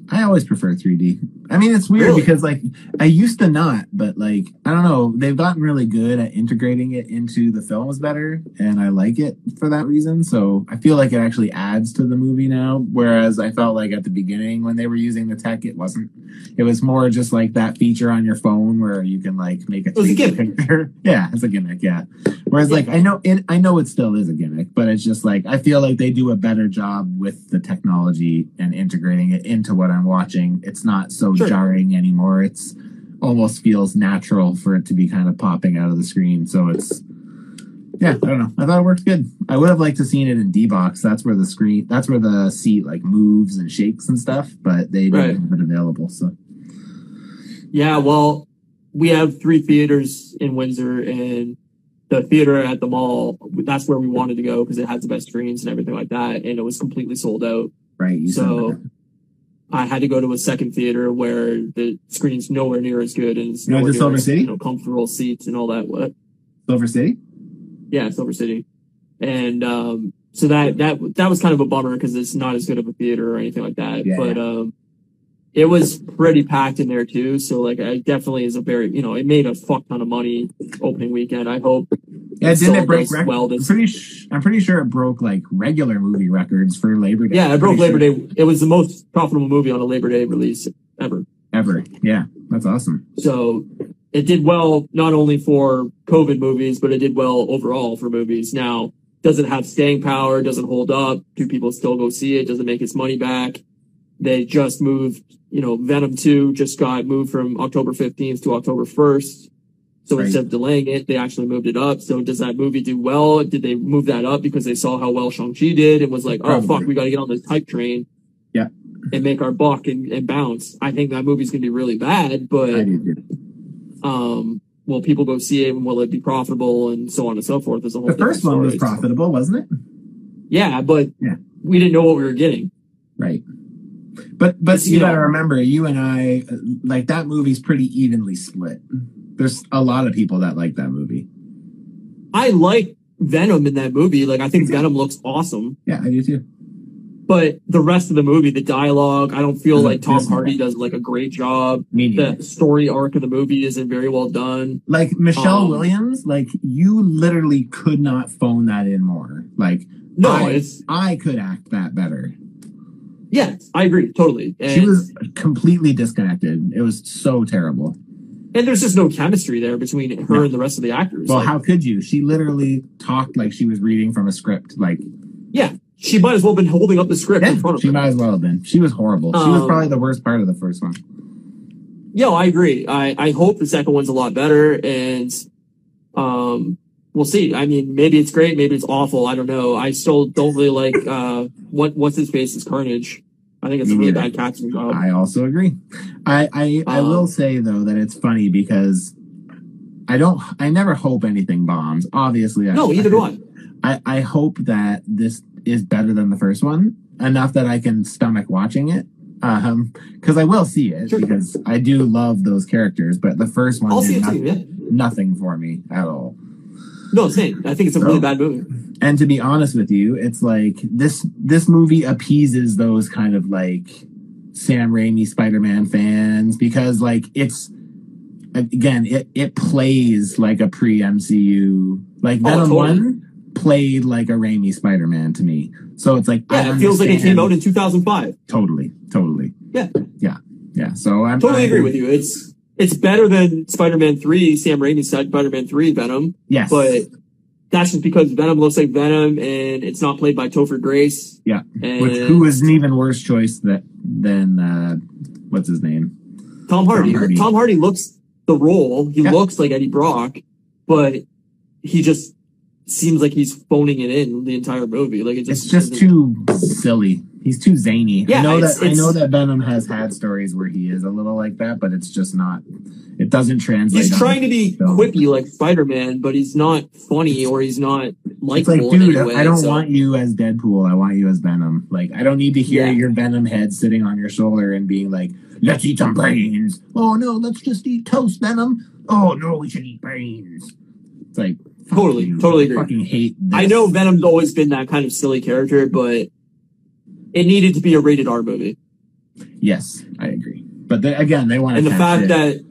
I always prefer 3D. I mean, it's weird Really? because like I used to not, but like I don't know, they've gotten really good at integrating it into the films better, and I like it for that reason. So I feel like it actually adds to the movie now. Whereas I felt like at the beginning when they were using the tech, it wasn't. It was more just like that feature on your phone where you can like make a was a gimmick. picture. Yeah, it's a gimmick. Yeah. Whereas Yeah. like I know it, I know it still is a gimmick, but it's just like I feel like they do a better job with the technology and integrating it into what I'm watching. It's not so Sure. jarring anymore. It's almost feels natural for it to be kind of popping out of the screen. So it's yeah, I don't know. I thought it worked good. I would have liked to seen it in D box. That's where the screen that's where the seat like moves and shakes and stuff, but they didn't Right. have it available. So Yeah, well, we have three theaters in Windsor, and the theater at the mall, that's where we wanted to go because it has the best screens and everything like that, and it was completely sold out. right, So. I had to go to a second theater where the screen's nowhere near as good and it's You nowhere Silver as, City? you know, comfortable seats and all that. What? Silver City? Yeah, Silver City. And um, so that that that was kind of a bummer because it's not as good of a theater or anything like that. Yeah. But um, it was pretty packed in there too. So like, I definitely is a very you know it made a fuck ton of money opening weekend. I hope. Yeah, didn't it break records? well I'm pretty sh- I'm pretty sure it broke like regular movie records for Labor Day. Yeah, it broke Labor sure. Day. It was the most profitable movie on a Labor Day release ever. ever. Yeah, that's awesome. So it did well not only for COVID movies, but it did well overall for movies. Now, does it have staying power? Does it hold up? Do people still go see it? Does it make its money back? They just moved, you know, Venom 2 just got moved from October 15th to October 1st. So Right. instead of delaying it, they actually moved it up. So does that movie do well? Did they move that up because they saw how well Shang-Chi did and was like, oh Probably. fuck, we got to get on this hype train. Yeah. And make our buck and, and bounce. I think that movie's going to be really bad, but I do too. um, will people go see it and will it be profitable and so on and so forth? There's a whole The first one was profitable, wasn't it? Yeah, but Yeah. we didn't know what we were getting. Right. But but you you gotta remember, you and I uh, like that movie's pretty evenly split. There's a lot of people that like that movie. I like Venom in that movie. Like, I think Venom looks awesome, Yeah, I do too. but the rest of the movie, the dialogue, I don't feel like Tom Hardy does like a great job. The story arc of the movie isn't very well done. Like Michelle Um, Williams, like you literally could not phone that in more. Like No, I, it's I could act that better. yes, I agree totally. And, She was completely disconnected. It was so terrible. And there's just no chemistry there between her No. and the rest of the actors. Well, Like, how could you? She literally talked like she was reading from a script. Like, yeah, she might as well have been holding up the script in front of she her. She might as well have been. She was horrible. She was Um, probably the worst part of the first one. Yeah, I agree. I, I hope the second one's a lot better and um we'll see. I mean, maybe it's great, maybe it's awful. I don't know. I still don't really like uh what what's his face is Carnage. I think it's a really neither. bad casting job. I also agree. I I, I Um, will say though that it's funny because I don't. I never hope anything bombs. Obviously, I, no, either do I. I, I hope that this is better than the first one enough that I can stomach watching it. Um, because I will see it Sure. because I do love those characters, but the first one I'll did see it not- too, yeah. nothing for me at all. No, same. I think it's a Bro. really bad movie. And to be honest with you, it's like this this movie appeases those kind of like Sam Raimi Spider-Man fans because like it's again it it plays like a pre-MCU like Oh, Venom totally. 1 played like a Raimi Spider-Man to me. So it's like I Yeah, it feels like it came out in 2005. totally totally. Yeah. Yeah. Yeah. So I'm Totally I- agree with you. It's it's better than Spider-Man 3, Sam Raimi's Spider-Man 3 Venom, Yes. but that's just because Venom looks like Venom and it's not played by Topher Grace. Yeah. And Which, who is an even worse choice that than uh what's his name? Tom Hardy. Tom Hardy. Tom Hardy looks the role. He Yeah. looks like Eddie Brock, but he just seems like he's phoning it in the entire movie. Like it just It's just too silly. He's too zany. Yeah, I know it's- that I know that Venom has had stories where he is a little like that, but it's just not. It doesn't translate. He's trying to be film. quippy like Spider-Man, but he's not funny or he's not It's like, in dude, any way. I don't so- want you as Deadpool. I want you as Venom. Like, I don't need to hear Yeah. your Venom head sitting on your shoulder and being like, "Let's eat some brains." Oh no, let's just eat toast, Venom. Oh no, we should eat brains. It's like Totally, totally I agree. Fucking hate. This. I know Venom's always been that kind of silly character, but it needed to be a rated R movie. Yes, I agree. But they, again, they want to. And the fact it. that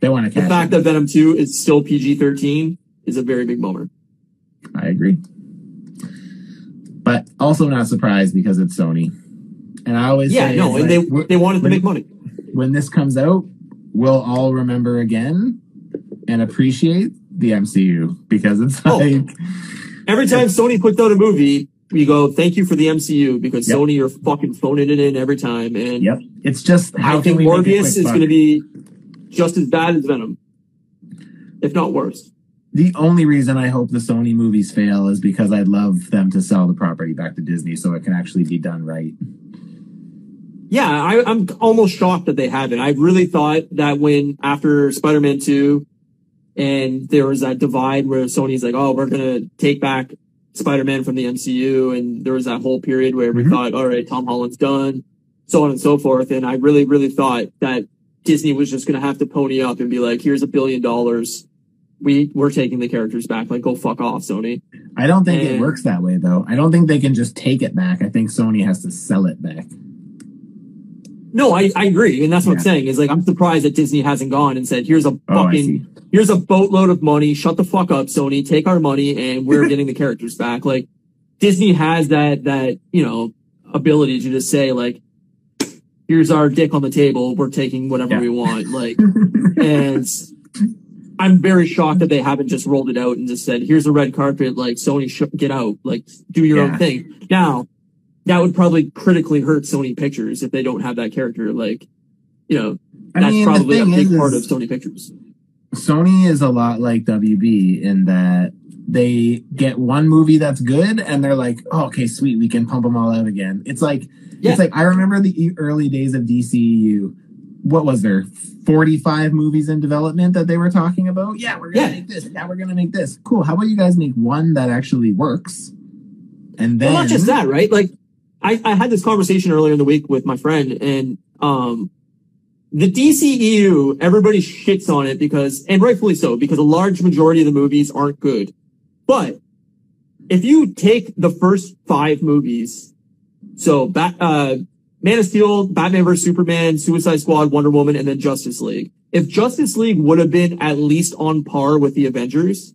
they want to the fact it. that Venom 2 is still PG 13 is a very big bummer. I agree. But also not surprised because it's Sony. And I always Yeah, say no, and like, they they wanted to make money. when this comes out, we'll all remember again and appreciate the MCU because it's Oh. like Every time Sony puts out a movie, we go, thank you for the MCU because Yep. Sony are fucking phoning it in every time. And yep. It's just how I can think Morbius is going to be just as bad as Venom, if not worse. The only reason I hope the Sony movies fail is because I'd love them to sell the property back to Disney so it can actually be done right. Yeah, I, I'm almost shocked that they haven't. I really thought that when after Spider-Man 2 and there was that divide where Sony's like, oh, we're going to take back Spider-Man from the MCU. And there was that whole period where we Mhm. thought, all right, Tom Holland's done, so on and so forth. And I really, really thought that Disney was just going to have to pony up and be like, here's a billion dollars. We, we're taking the characters back. Like, go fuck off, Sony. I don't think it works that way though. I don't think they can just take it back. I think Sony has to sell it back. No, I, I agree. And that's what I'm saying is like, I'm surprised that Disney hasn't gone and said, here's a Oh, fucking see. here's a boatload of money. Shut the fuck up, Sony. Take our money and we're getting the characters back. Like Disney has that, that, you know, ability to just say like, here's our dick on the table. We're taking whatever Yeah. we want. Like, and I'm very shocked that they haven't just rolled it out and just said, here's a red carpet. Like Sony, sh- get out. Like do your Yeah. own thing. Now that would probably critically hurt Sony Pictures if they don't have that character. Like, you know, I that's mean, probably a big is- part of Sony Pictures. Sony is a lot like WB in that they get one movie that's good and they're like, oh, okay, sweet, we can pump them all out again. It's like, Yeah. it's like I remember the early days of DCEU. What was there? 45 movies in development that they were talking about? Yeah, we're going to Yeah. make this. Yeah, we're going to make this. Cool. How about you guys make one that actually works? And then well, not just that, right? Like, I, I had this conversation earlier in the week with my friend, and um, the DCEU, everybody shits on it because, and rightfully so, because a large majority of the movies aren't good. But if you take the first five movies, so Bat, uh, Man of Steel, Batman vs Superman, Suicide Squad, Wonder Woman, and then Justice League. If Justice League would have been at least on par with the Avengers,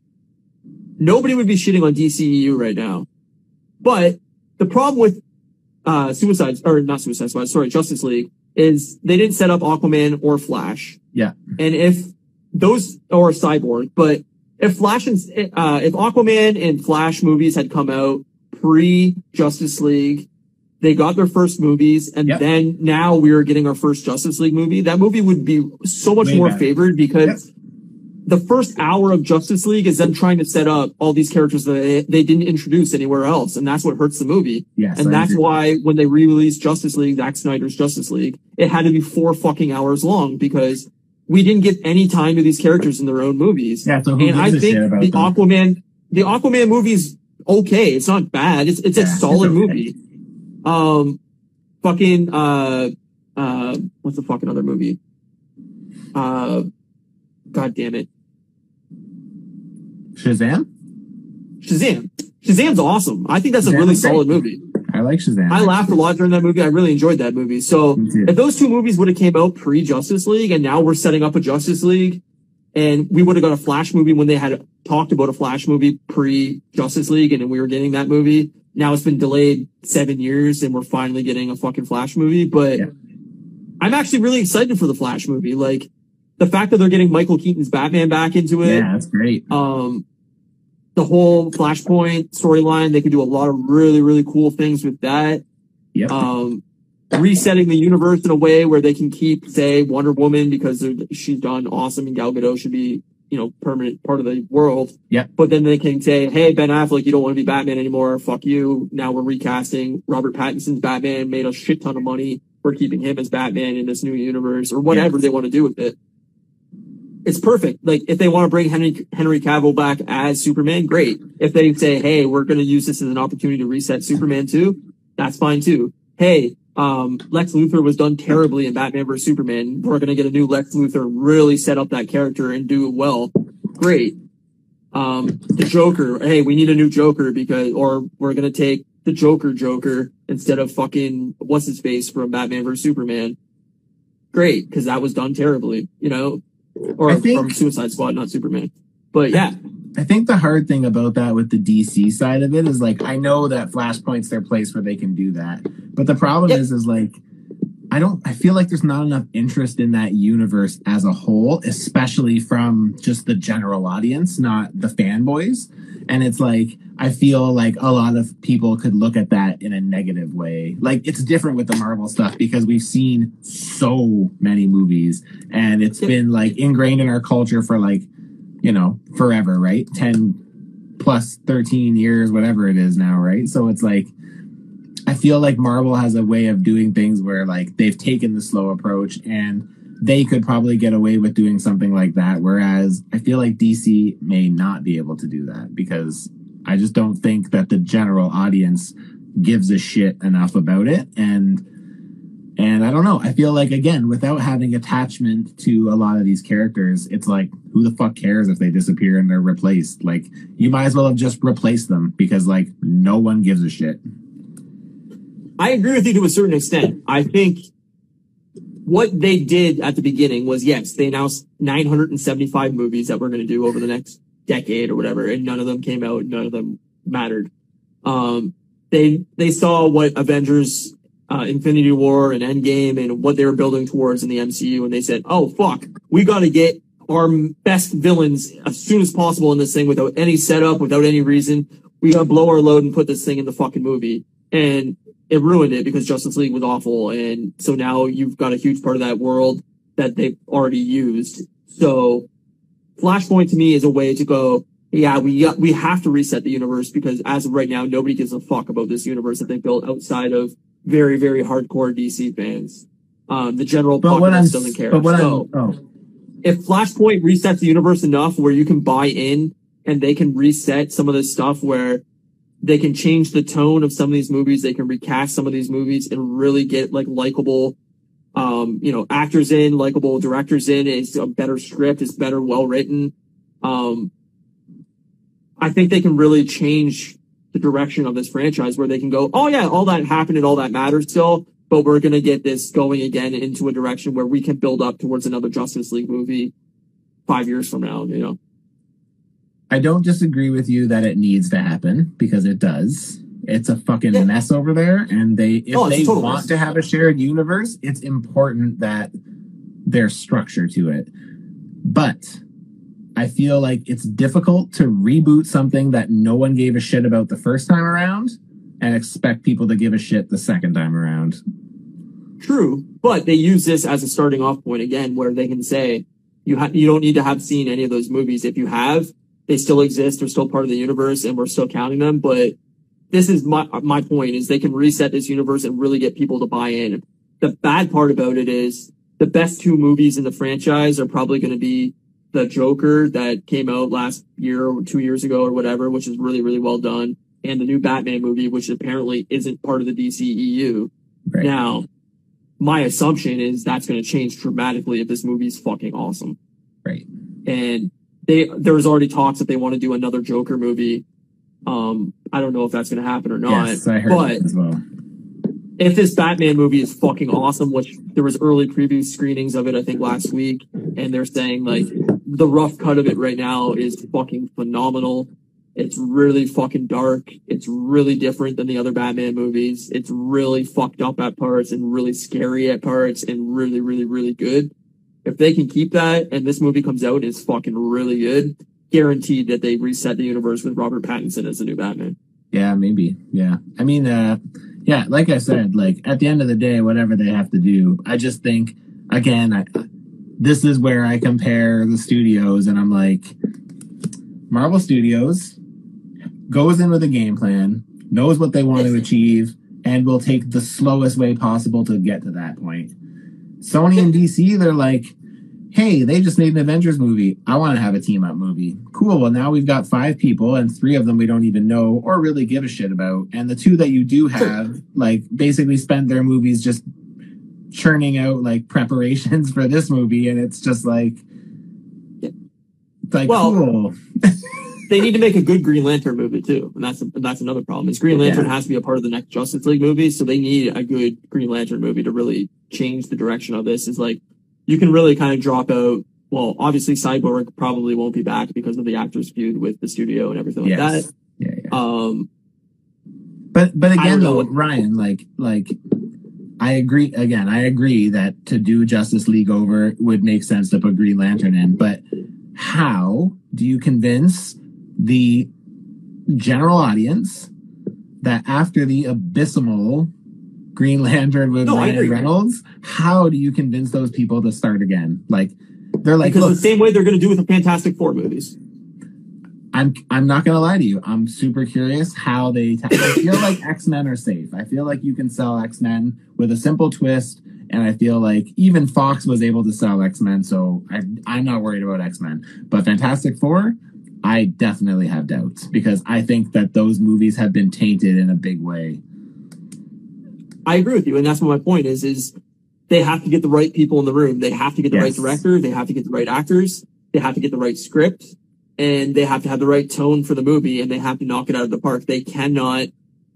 nobody would be shitting on DCEU right now. But the problem with uh Suicide or not Suicide Squad, sorry, Justice League is they didn't set up Aquaman or Flash. Yeah. And if those or Cyborg, but if Flash and uh if Aquaman and Flash movies had come out pre Justice League, they got their first movies and Yep. then now we are getting our first Justice League movie. That movie would be so much Way more better. favored because the first hour of Justice League is them trying to set up all these characters that they, they didn't introduce anywhere else. And that's what hurts the movie. yes, And I that's agree. why when they re-released Justice League, Zack Snyder's Justice League, it had to be four fucking hours long because we didn't get any time to these characters in their own movies. Yeah, so and I think the them? Aquaman, the Aquaman movie's okay. It's not bad. It's, it's Yeah, a it's solid okay. movie. Um, fucking, uh, uh, what's the fucking other movie? Uh, God damn it. Shazam? Shazam. Shazam's awesome. I think that's a Shazam really is great. solid movie. I like Shazam. I laughed a lot during that movie. I really enjoyed that movie. So if those two movies would have came out pre Justice League and now we're setting up a Justice League and we would have got a Flash movie when they had talked about a Flash movie pre Justice League and we were getting that movie. Now it's been delayed seven years and we're finally getting a fucking Flash movie. But Yeah. I'm actually really excited for the Flash movie. Like the fact that they're getting Michael Keaton's Batman back into it Yeah, that's great. um, the whole Flashpoint storyline. They could do a lot of really, really cool things with that. Yep. Um, resetting the universe in a way where they can keep, say, Wonder Woman because she's done awesome and Gal Gadot should be, you know, permanent part of the world. Yeah. But then they can say, hey, Ben Affleck, you don't want to be Batman anymore. Fuck you. Now we're recasting Robert Pattinson's Batman, made a shit ton of money. We're keeping him as Batman in this new universe or whatever they want to do with it. It's perfect. Like if they want to bring Henry Henry Cavill back as Superman, great. If they say, hey, we're going to use this as an opportunity to reset Superman too, that's fine too. Hey, um, Lex Luthor was done terribly in Batman vs Superman. We're going to get a new Lex Luthor, really set up that character and do it well. Great. Um, the Joker. Hey, we need a new Joker because, or we're going to take the Joker Joker instead of fucking what's his face from Batman vs Superman. Great, because that was done terribly, you know, or I think- from Suicide Squad, not Superman. But yeah, I think the hard thing about that with the DC side of it is like I know that Flashpoint's their place where they can do that. But the problem is is like I don't I feel like there's not enough interest in that universe as a whole, especially from just the general audience, not the fanboys. And it's like I feel like a lot of people could look at that in a negative way. Like it's different with the Marvel stuff because we've seen so many movies and it's been like ingrained in our culture for like you know, forever, right? 10 plus 13 years, whatever it is now, right? So it's like, I feel like Marvel has a way of doing things where like they've taken the slow approach and they could probably get away with doing something like that. Whereas I feel like DC may not be able to do that because I just don't think that the general audience gives a shit enough about it. And and I don't know. I feel like again, without having attachment to a lot of these characters, it's like who the fuck cares if they disappear and they're replaced? Like you might as well have just replaced them because like no one gives a shit. I agree with you to a certain extent. I think what they did at the beginning was yes, they announced 975 movies that we're going to do over the next decade or whatever, and none of them came out. None of them mattered. Um, they they saw what Avengers, uh, Infinity War, and Endgame, and what they were building towards in the MCU, and they said, "Oh fuck, we got to get our best villains as soon as possible in this thing without any setup, without any reason. We got to blow our load and put this thing in the fucking movie." And it ruined it because Justice League was awful. And so now you've got a huge part of that world that they've already used. So Flashpoint to me is a way to go, yeah, we we have to reset the universe because as of right now, nobody gives a fuck about this universe that they built outside of very, very hardcore DC fans. Um, the general But populace doesn't care. but what So- oh if Flashpoint resets the universe enough where you can buy in and they can reset some of this stuff where they can change the tone of some of these movies, they can recast some of these movies and really get like likable, um, you know, actors in, likable directors in. It's a better script, it's better, well written. Um, I think they can really change the direction of this franchise where they can go, oh yeah, all that happened and all that matters still, but we're going to get this going again into a direction where we can build up towards another Justice League movie five years from now, you know? I don't disagree with you that it needs to happen because it does. It's a fucking Yeah. mess over there, and they if Oh, they total want mess. to have a shared universe, it's important that there's structure to it. But I feel like it's difficult to reboot something that no one gave a shit about the first time around and expect people to give a shit the second time around. True, but they use this as a starting off point again, where they can say you ha- you don't need to have seen any of those movies. If you have, they still exist. They're still part of the universe, and we're still counting them. But this is my my point: is they can reset this universe and really get people to buy in. The bad part about it is the best two movies in the franchise are probably going to be the Joker that came out last year or two years ago or whatever, which is really really well done, and the new Batman movie, which apparently isn't part of the DCEU. Right. Now, my assumption is that's going to change dramatically if this movie's fucking awesome. Right. And they there was already talks that they want to do another Joker movie. Um, I don't know if that's going to happen or not. yes, I heard but as well. if this Batman movie is fucking awesome, which there was early preview screenings of it, I think last week, and they're saying like the rough cut of it right now is fucking phenomenal. It's really fucking dark. It's really different than the other Batman movies. It's really fucked up at parts and really scary at parts and really, really, really good. If they can keep that and this movie comes out is fucking really good, guaranteed that they reset the universe with Robert Pattinson as the new Batman. Yeah, maybe. Yeah. I mean, uh, yeah, like I said, like at the end of the day, whatever they have to do, I just think, again, I, this is where I compare the studios and I'm like, Marvel Studios goes in with a game plan, knows what they want to achieve, and will take the slowest way possible to get to that point. Sony and DC, they're like, hey, they just made an Avengers movie. I want to have a team up movie. Cool. Well, now we've got five people, and three of them we don't even know or really give a shit about. And the two that you do have, like, basically spend their movies just churning out like preparations for this movie, and it's just like, like Well, cool. they need to make a good Green Lantern movie too, and that's that's another problem. Is Green Lantern Yeah. has to be a part of the next Justice League movie, so they need a good Green Lantern movie to really change the direction of this. Is like you can really kind of drop out. Well, obviously Cyborg probably won't be back because of the actors feud with the studio and everything like that. Yeah, yeah. Um, But but again though, Ryan, like like I agree again, I agree that to do Justice League over would make sense to put Green Lantern in, but how do you convince the general audience that after the abysmal Green Lantern with No, Ryan. Reynolds, how do you convince those people to start again? Like they're like, because the same way they're going to do with the Fantastic Four movies. I'm I'm not gonna lie to you. I'm super curious how they. Ta- I feel like X Men are safe. I feel like you can sell X Men with a simple twist, and I feel like even Fox was able to sell X Men, so I, I'm not worried about X Men. But Fantastic Four, I definitely have doubts because I think that those movies have been tainted in a big way. I agree with you, and that's what my point is: is they have to get the right people in the room. They have to get the right director. They have to get the right actors. They have to get the right script, and they have to have the right tone for the movie. And they have to knock it out of the park. They cannot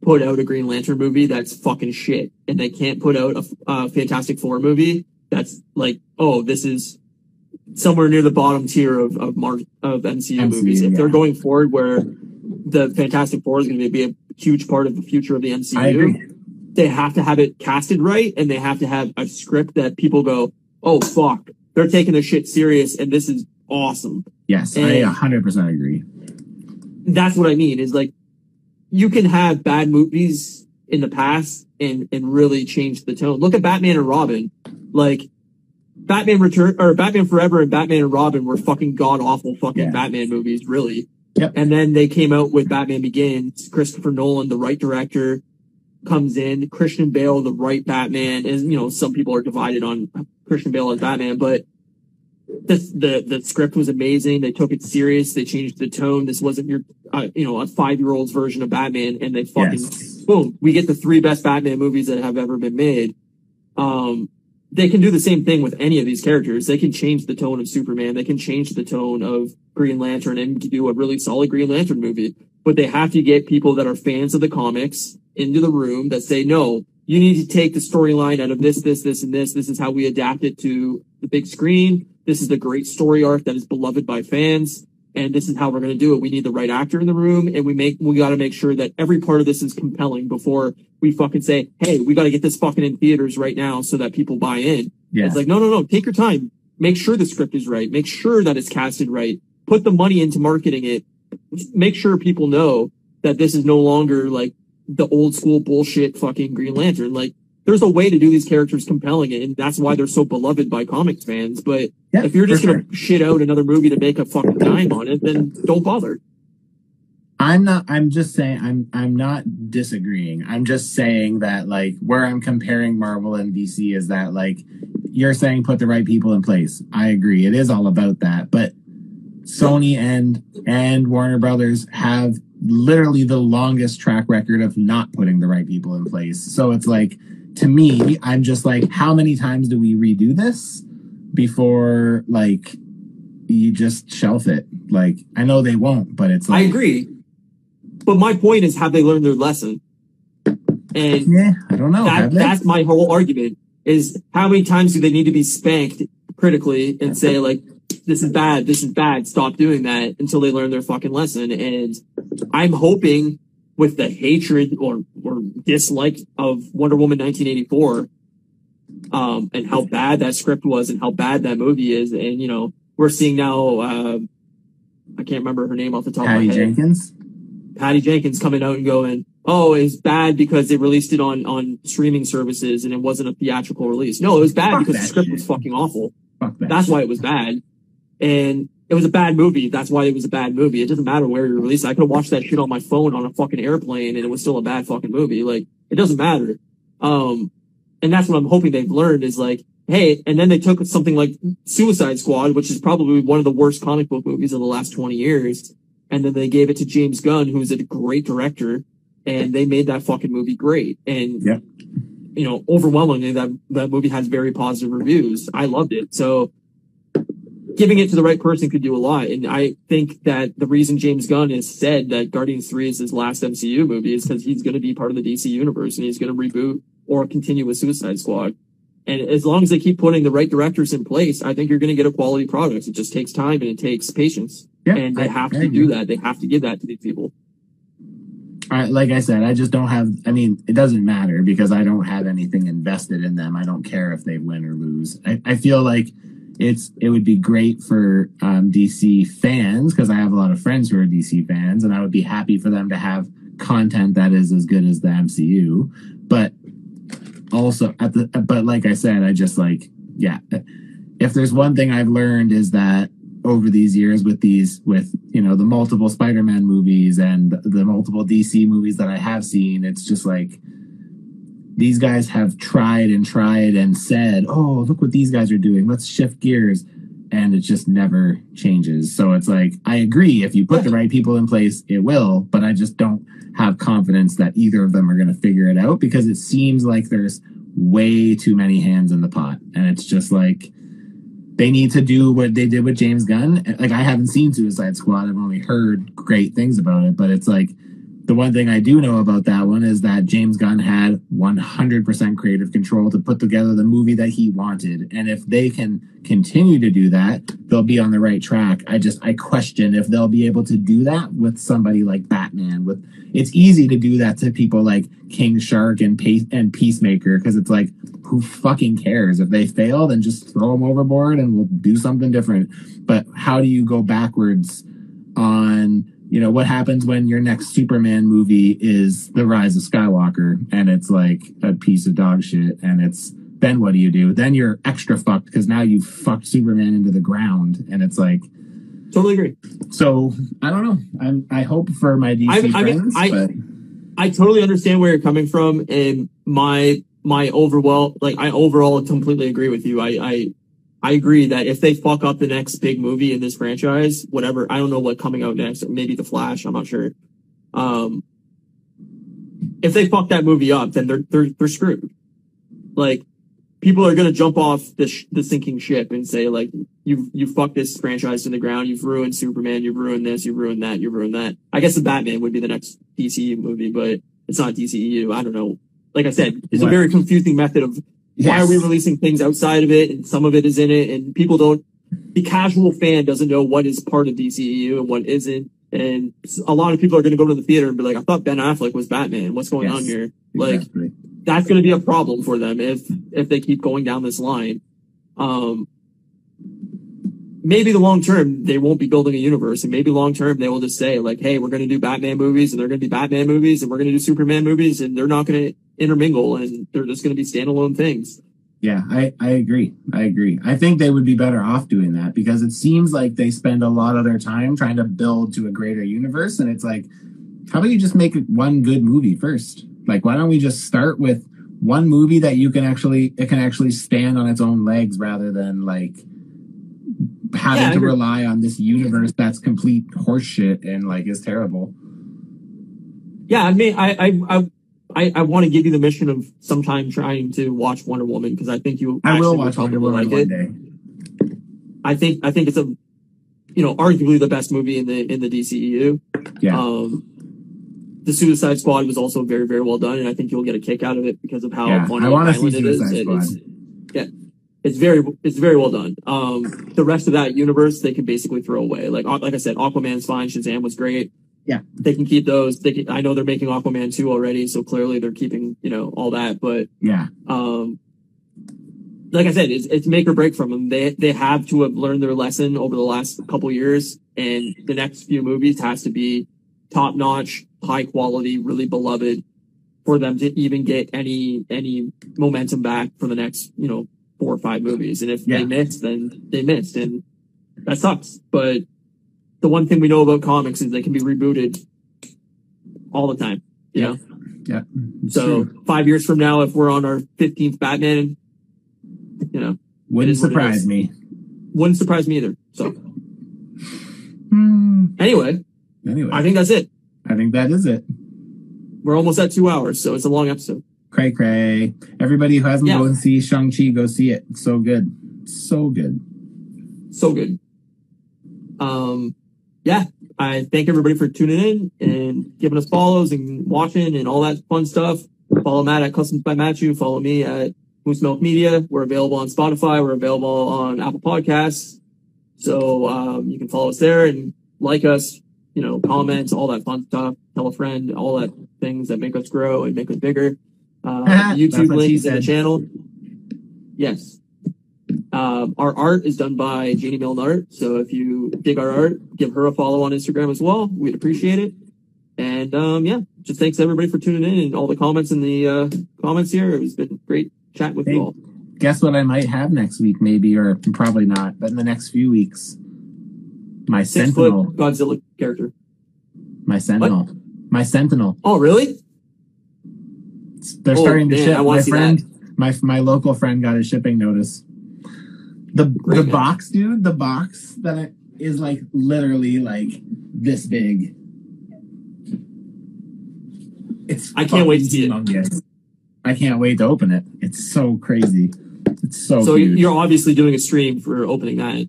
put out a Green Lantern movie that's fucking shit, and they can't put out a, a Fantastic Four movie that's like, oh, this is somewhere near the bottom tier of of, Mar- of MCU, MCU, movies. If they're going forward, where the Fantastic Four is going to be a huge part of the future of the MCU they have to have it casted right and they have to have a script that people go, oh fuck, they're taking this shit serious and this is awesome. Yes, I 100 percent agree. That's what I mean is like, you can have bad movies in the past and, and really change the tone. Look at Batman and Robin. Like, Batman Return, or Batman Forever and Batman and Robin were fucking god awful fucking Yeah. Batman movies, really. Yep. And then they came out with Batman Begins. Christopher Nolan, the right director, comes in. Christian Bale, the right Batman, is you know some people are divided on Christian Bale as Batman, but the the the script was amazing. They took it serious. They changed the tone. This wasn't your uh, you know a five year old's version of Batman, and they fucking Yes. boom. We get the three best Batman movies that have ever been made. Um, they can do the same thing with any of these characters. They can change the tone of Superman. They can change the tone of Green Lantern and do a really solid Green Lantern movie. But they have to get people that are fans of the comics into the room that say, no, you need to take the storyline out of this, this, this, and this. This is how we adapt it to the big screen. This is the great story arc that is beloved by fans. And this is how we're going to do it. We need the right actor in the room and we make, we got to make sure that every part of this is compelling before we fucking say, Hey, we got to get this fucking in theaters right now so that people buy in. Yeah. It's like, no, no, no, take your time. Make sure the script is right. Make sure that it's casted right. Put the money into marketing it. Make sure people know that this is no longer like the old school bullshit fucking Green Lantern. Like, there's a way to do these characters compelling, and that's why they're so beloved by comics fans. But Yeah, if you're just gonna shit out another movie to make a fucking dime on it, then don't bother. I'm not I'm just saying I'm I'm not disagreeing. I'm just saying that like where I'm comparing Marvel and DC is that like you're saying put the right people in place. I agree. It is all about that. But Sony and and Warner Brothers have literally the longest track record of not putting the right people in place. So it's like to me, I'm just like how many times do we redo this before like you just shelf it? Like I know they won't, but it's I agree. But my point is, have they learned their lesson? And Yeah, I don't know. that, that's my whole argument is how many times do they need to be spanked critically and say like, this is bad, this is bad, stop doing that until they learn their fucking lesson. And I'm hoping with the hatred or, or dislike of Wonder Woman 1984, um, and how bad that script was and how bad that movie is. And, you know, we're seeing now, uh, I can't remember her name off the top Patty of my head. Jenkins. Patty Jenkins coming out and going, "Oh, it's bad because they released it on on streaming services and it wasn't a theatrical release." No, it was bad Fuck because the script shit. was fucking awful. Fuck that. That's shit. why it was bad, and it was a bad movie. That's why it was a bad movie. It doesn't matter where you release. it. I could have watched that shit on my phone on a fucking airplane and it was still a bad fucking movie. Like it doesn't matter. Um, and that's what I'm hoping they've learned is like hey, and then they took something like Suicide Squad, which is probably one of the worst comic book movies of the last 20 years. And then they gave it to James Gunn, who's a great director, and they made that fucking movie great. And, Yeah. you know, overwhelmingly that, that movie has very positive reviews. I loved it. So giving it to the right person could do a lot. And I think that the reason James Gunn has said that Guardians 3 is his last MCU movie is because he's going to be part of the DC universe and he's going to reboot or continue with Suicide Squad. And as long as they keep putting the right directors in place, I think you're going to get a quality product. It just takes time and it takes patience. Yeah, and they I- have I to do that. They have to give that to these people. I, like I said, I just don't have. I mean, it doesn't matter because I don't have anything invested in them. I don't care if they win or lose. I, I feel like it's it would be great for um, DC fans because I have a lot of friends who are DC fans, and I would be happy for them to have content that is as good as the MCU. But also at the but like I said, I just like yeah. If there's one thing I've learned is that over these years with these with you know the multiple spider-man movies and the multiple dc movies that i have seen it's just like these guys have tried and tried and said oh look what these guys are doing. Let's shift gears. And it just never changes. So it's like i agree. If you put the right people in place it will. But i just don't have confidence that either of them are going to figure it out because it seems like there's way too many hands in the pot. And it's just like they need to do what they did with James Gunn. Like I haven't seen Suicide Squad. I've only heard great things about it, but it's like the one thing I do know about that one is that James Gunn had 100% creative control to put together the movie that he wanted. And if they can continue to do that, they'll be on the right track. I just I question if they'll be able to do that with somebody like Batman. With it's easy to do that to people like King Shark and pa- and Peacemaker because it's like who fucking cares if they fail then just throw them overboard and we'll do something different but how do you go backwards on you know what happens when your next superman movie is the rise of skywalker and it's like a piece of dog shit and it's then what do you do then you're extra fucked because now you fucked superman into the ground and it's like Totally agree. so i don't know i'm i hope for my dc I- I friends I- but I totally understand where you're coming from, and my my overall like I overall completely agree with you. I I I agree that if they fuck up the next big movie in this franchise, whatever I don't know what coming out next, maybe The Flash, I'm not sure. Um, if they fuck that movie up, then they're they're they're screwed. Like people are gonna jump off the sh- the sinking ship and say like you've you fucked this franchise to the ground. You've ruined Superman. You've ruined this. You've ruined that. You've ruined that. I guess the Batman would be the next DCU movie, but it's not DCEU. I don't know. Like I said, it's a very confusing method of why are we releasing things outside of it and some of it is in it? And people don't the casual fan doesn't know what is part of DCEU and what isn't. And a lot of people are going to go to the theater and be like I thought Ben Affleck was Batman. What's going Yes. on here? Like Exactly. that's going to be a problem for them if if they keep going down this line. Um maybe the long term they won't be building a universe and maybe long term they will just say like hey we're going to do batman movies and they're going to be batman movies and we're going to do superman movies and they're not going to intermingle and they're just going to be standalone things Yeah, I, I agree. I agree. I think they would be better off doing that because it seems like they spend a lot of their time trying to build to a greater universe. And it's like, how about you just make one good movie first? Like, why don't we just start with one movie that you can actually, it can actually stand on its own legs rather than like having Yeah, to rely on this universe that's complete horseshit and like is terrible. yeah i mean i i i I, I want to give you the mission of sometime trying to watch Wonder Woman because I think you I will watch Wonder Woman like one it. day. I think I think it's a you know arguably the best movie in the in the DCEU. Yeah. Um, the Suicide Squad was also very, very well done, and I think you'll get a kick out of it because of how Yeah, funny I wanna see violent it is. Suicide Squad. It's, yeah, it's very, it's very well done. Um, the rest of that universe they can basically throw away. Like, like I said, Aquaman's fine. Shazam was great. Yeah. they can keep those. They can, I know they're making Aquaman two already, so clearly they're keeping you know all that. But Yeah. um, like I said, it's, it's make or break from them. They they have to have learned their lesson over the last couple years, and the next few movies has to be top notch, high quality, really beloved for them to even get any any momentum back for the next you know four or five movies. And if Yeah. they miss, then they missed, and that sucks. But the one thing we know about comics is they can be rebooted all the time. You Yeah. know, Yeah. So true. five years from now, if we're on our fifteenth Batman you know, Wouldn't is what it surprise me. wouldn't surprise me either. So Hmm. anyway, Anyway, I think that's it. I think that is it. We're almost at two hours, so it's a long episode. Cray cray. Everybody who hasn't Yeah. gone to see Shang-Chi, go see it. So good. So good. So good. Um, yeah, I thank everybody for tuning in and giving us follows and watching and all that fun stuff. Follow Matt at Customs by Matthew. Follow me at Moose Milk Media. We're available on Spotify. We're available on Apple Podcasts. So um, you can follow us there and like us. You know, comment, all that fun stuff. Tell a friend, all that things that make us grow and make us bigger. Uh, YouTube what link she is in the channel. Yes. Um, our art is done by Janie Milne Art. So if you dig our art, give her a follow on Instagram as well. We'd appreciate it. And um, yeah, just thanks everybody for tuning in and all the comments in the uh, comments here. It's been great chat with Hey. you all. Guess what I might have next week, maybe, or probably not, but in the next few weeks. My Six Sentinel. Godzilla character. My Sentinel. My Sentinel. Oh, really? They're Oh, starting to man, ship. My friend, my my local friend got a shipping notice. The the box, dude, the box that is like literally like this big. It's I can't wait to see it. humongous. I can't wait to open it. It's so crazy. It's so, So huge. you're obviously doing a stream for opening that,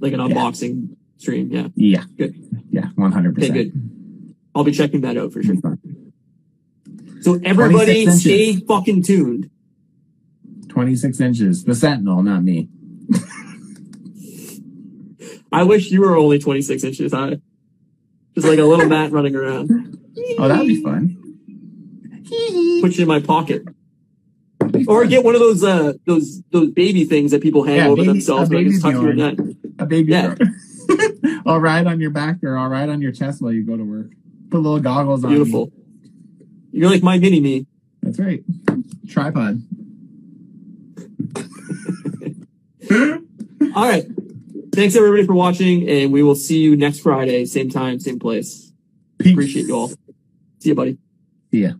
like an Yeah. unboxing stream. Yeah. yeah, Good. yeah, one hundred percent. good. I'll be checking that out for sure. So everybody stay fucking tuned. Twenty six inches. The Sentinel, not me. I wish you were only 26 inches high. Just like a little Matt running around. Oh, that'd be fun. Put you in my pocket. Or get one of those uh those those baby things that people hang Yeah, over baby- themselves a like it's baby tucked your neck. A baby. Yeah. I'll ride on your back or I'll ride on your chest while you go to work. Put little goggles on. Beautiful. You're like my mini me. That's right. Tripod. All right. Thanks everybody for watching, and we will see you next Friday, same time, same place. Peace. Appreciate you all. See you, buddy. See ya.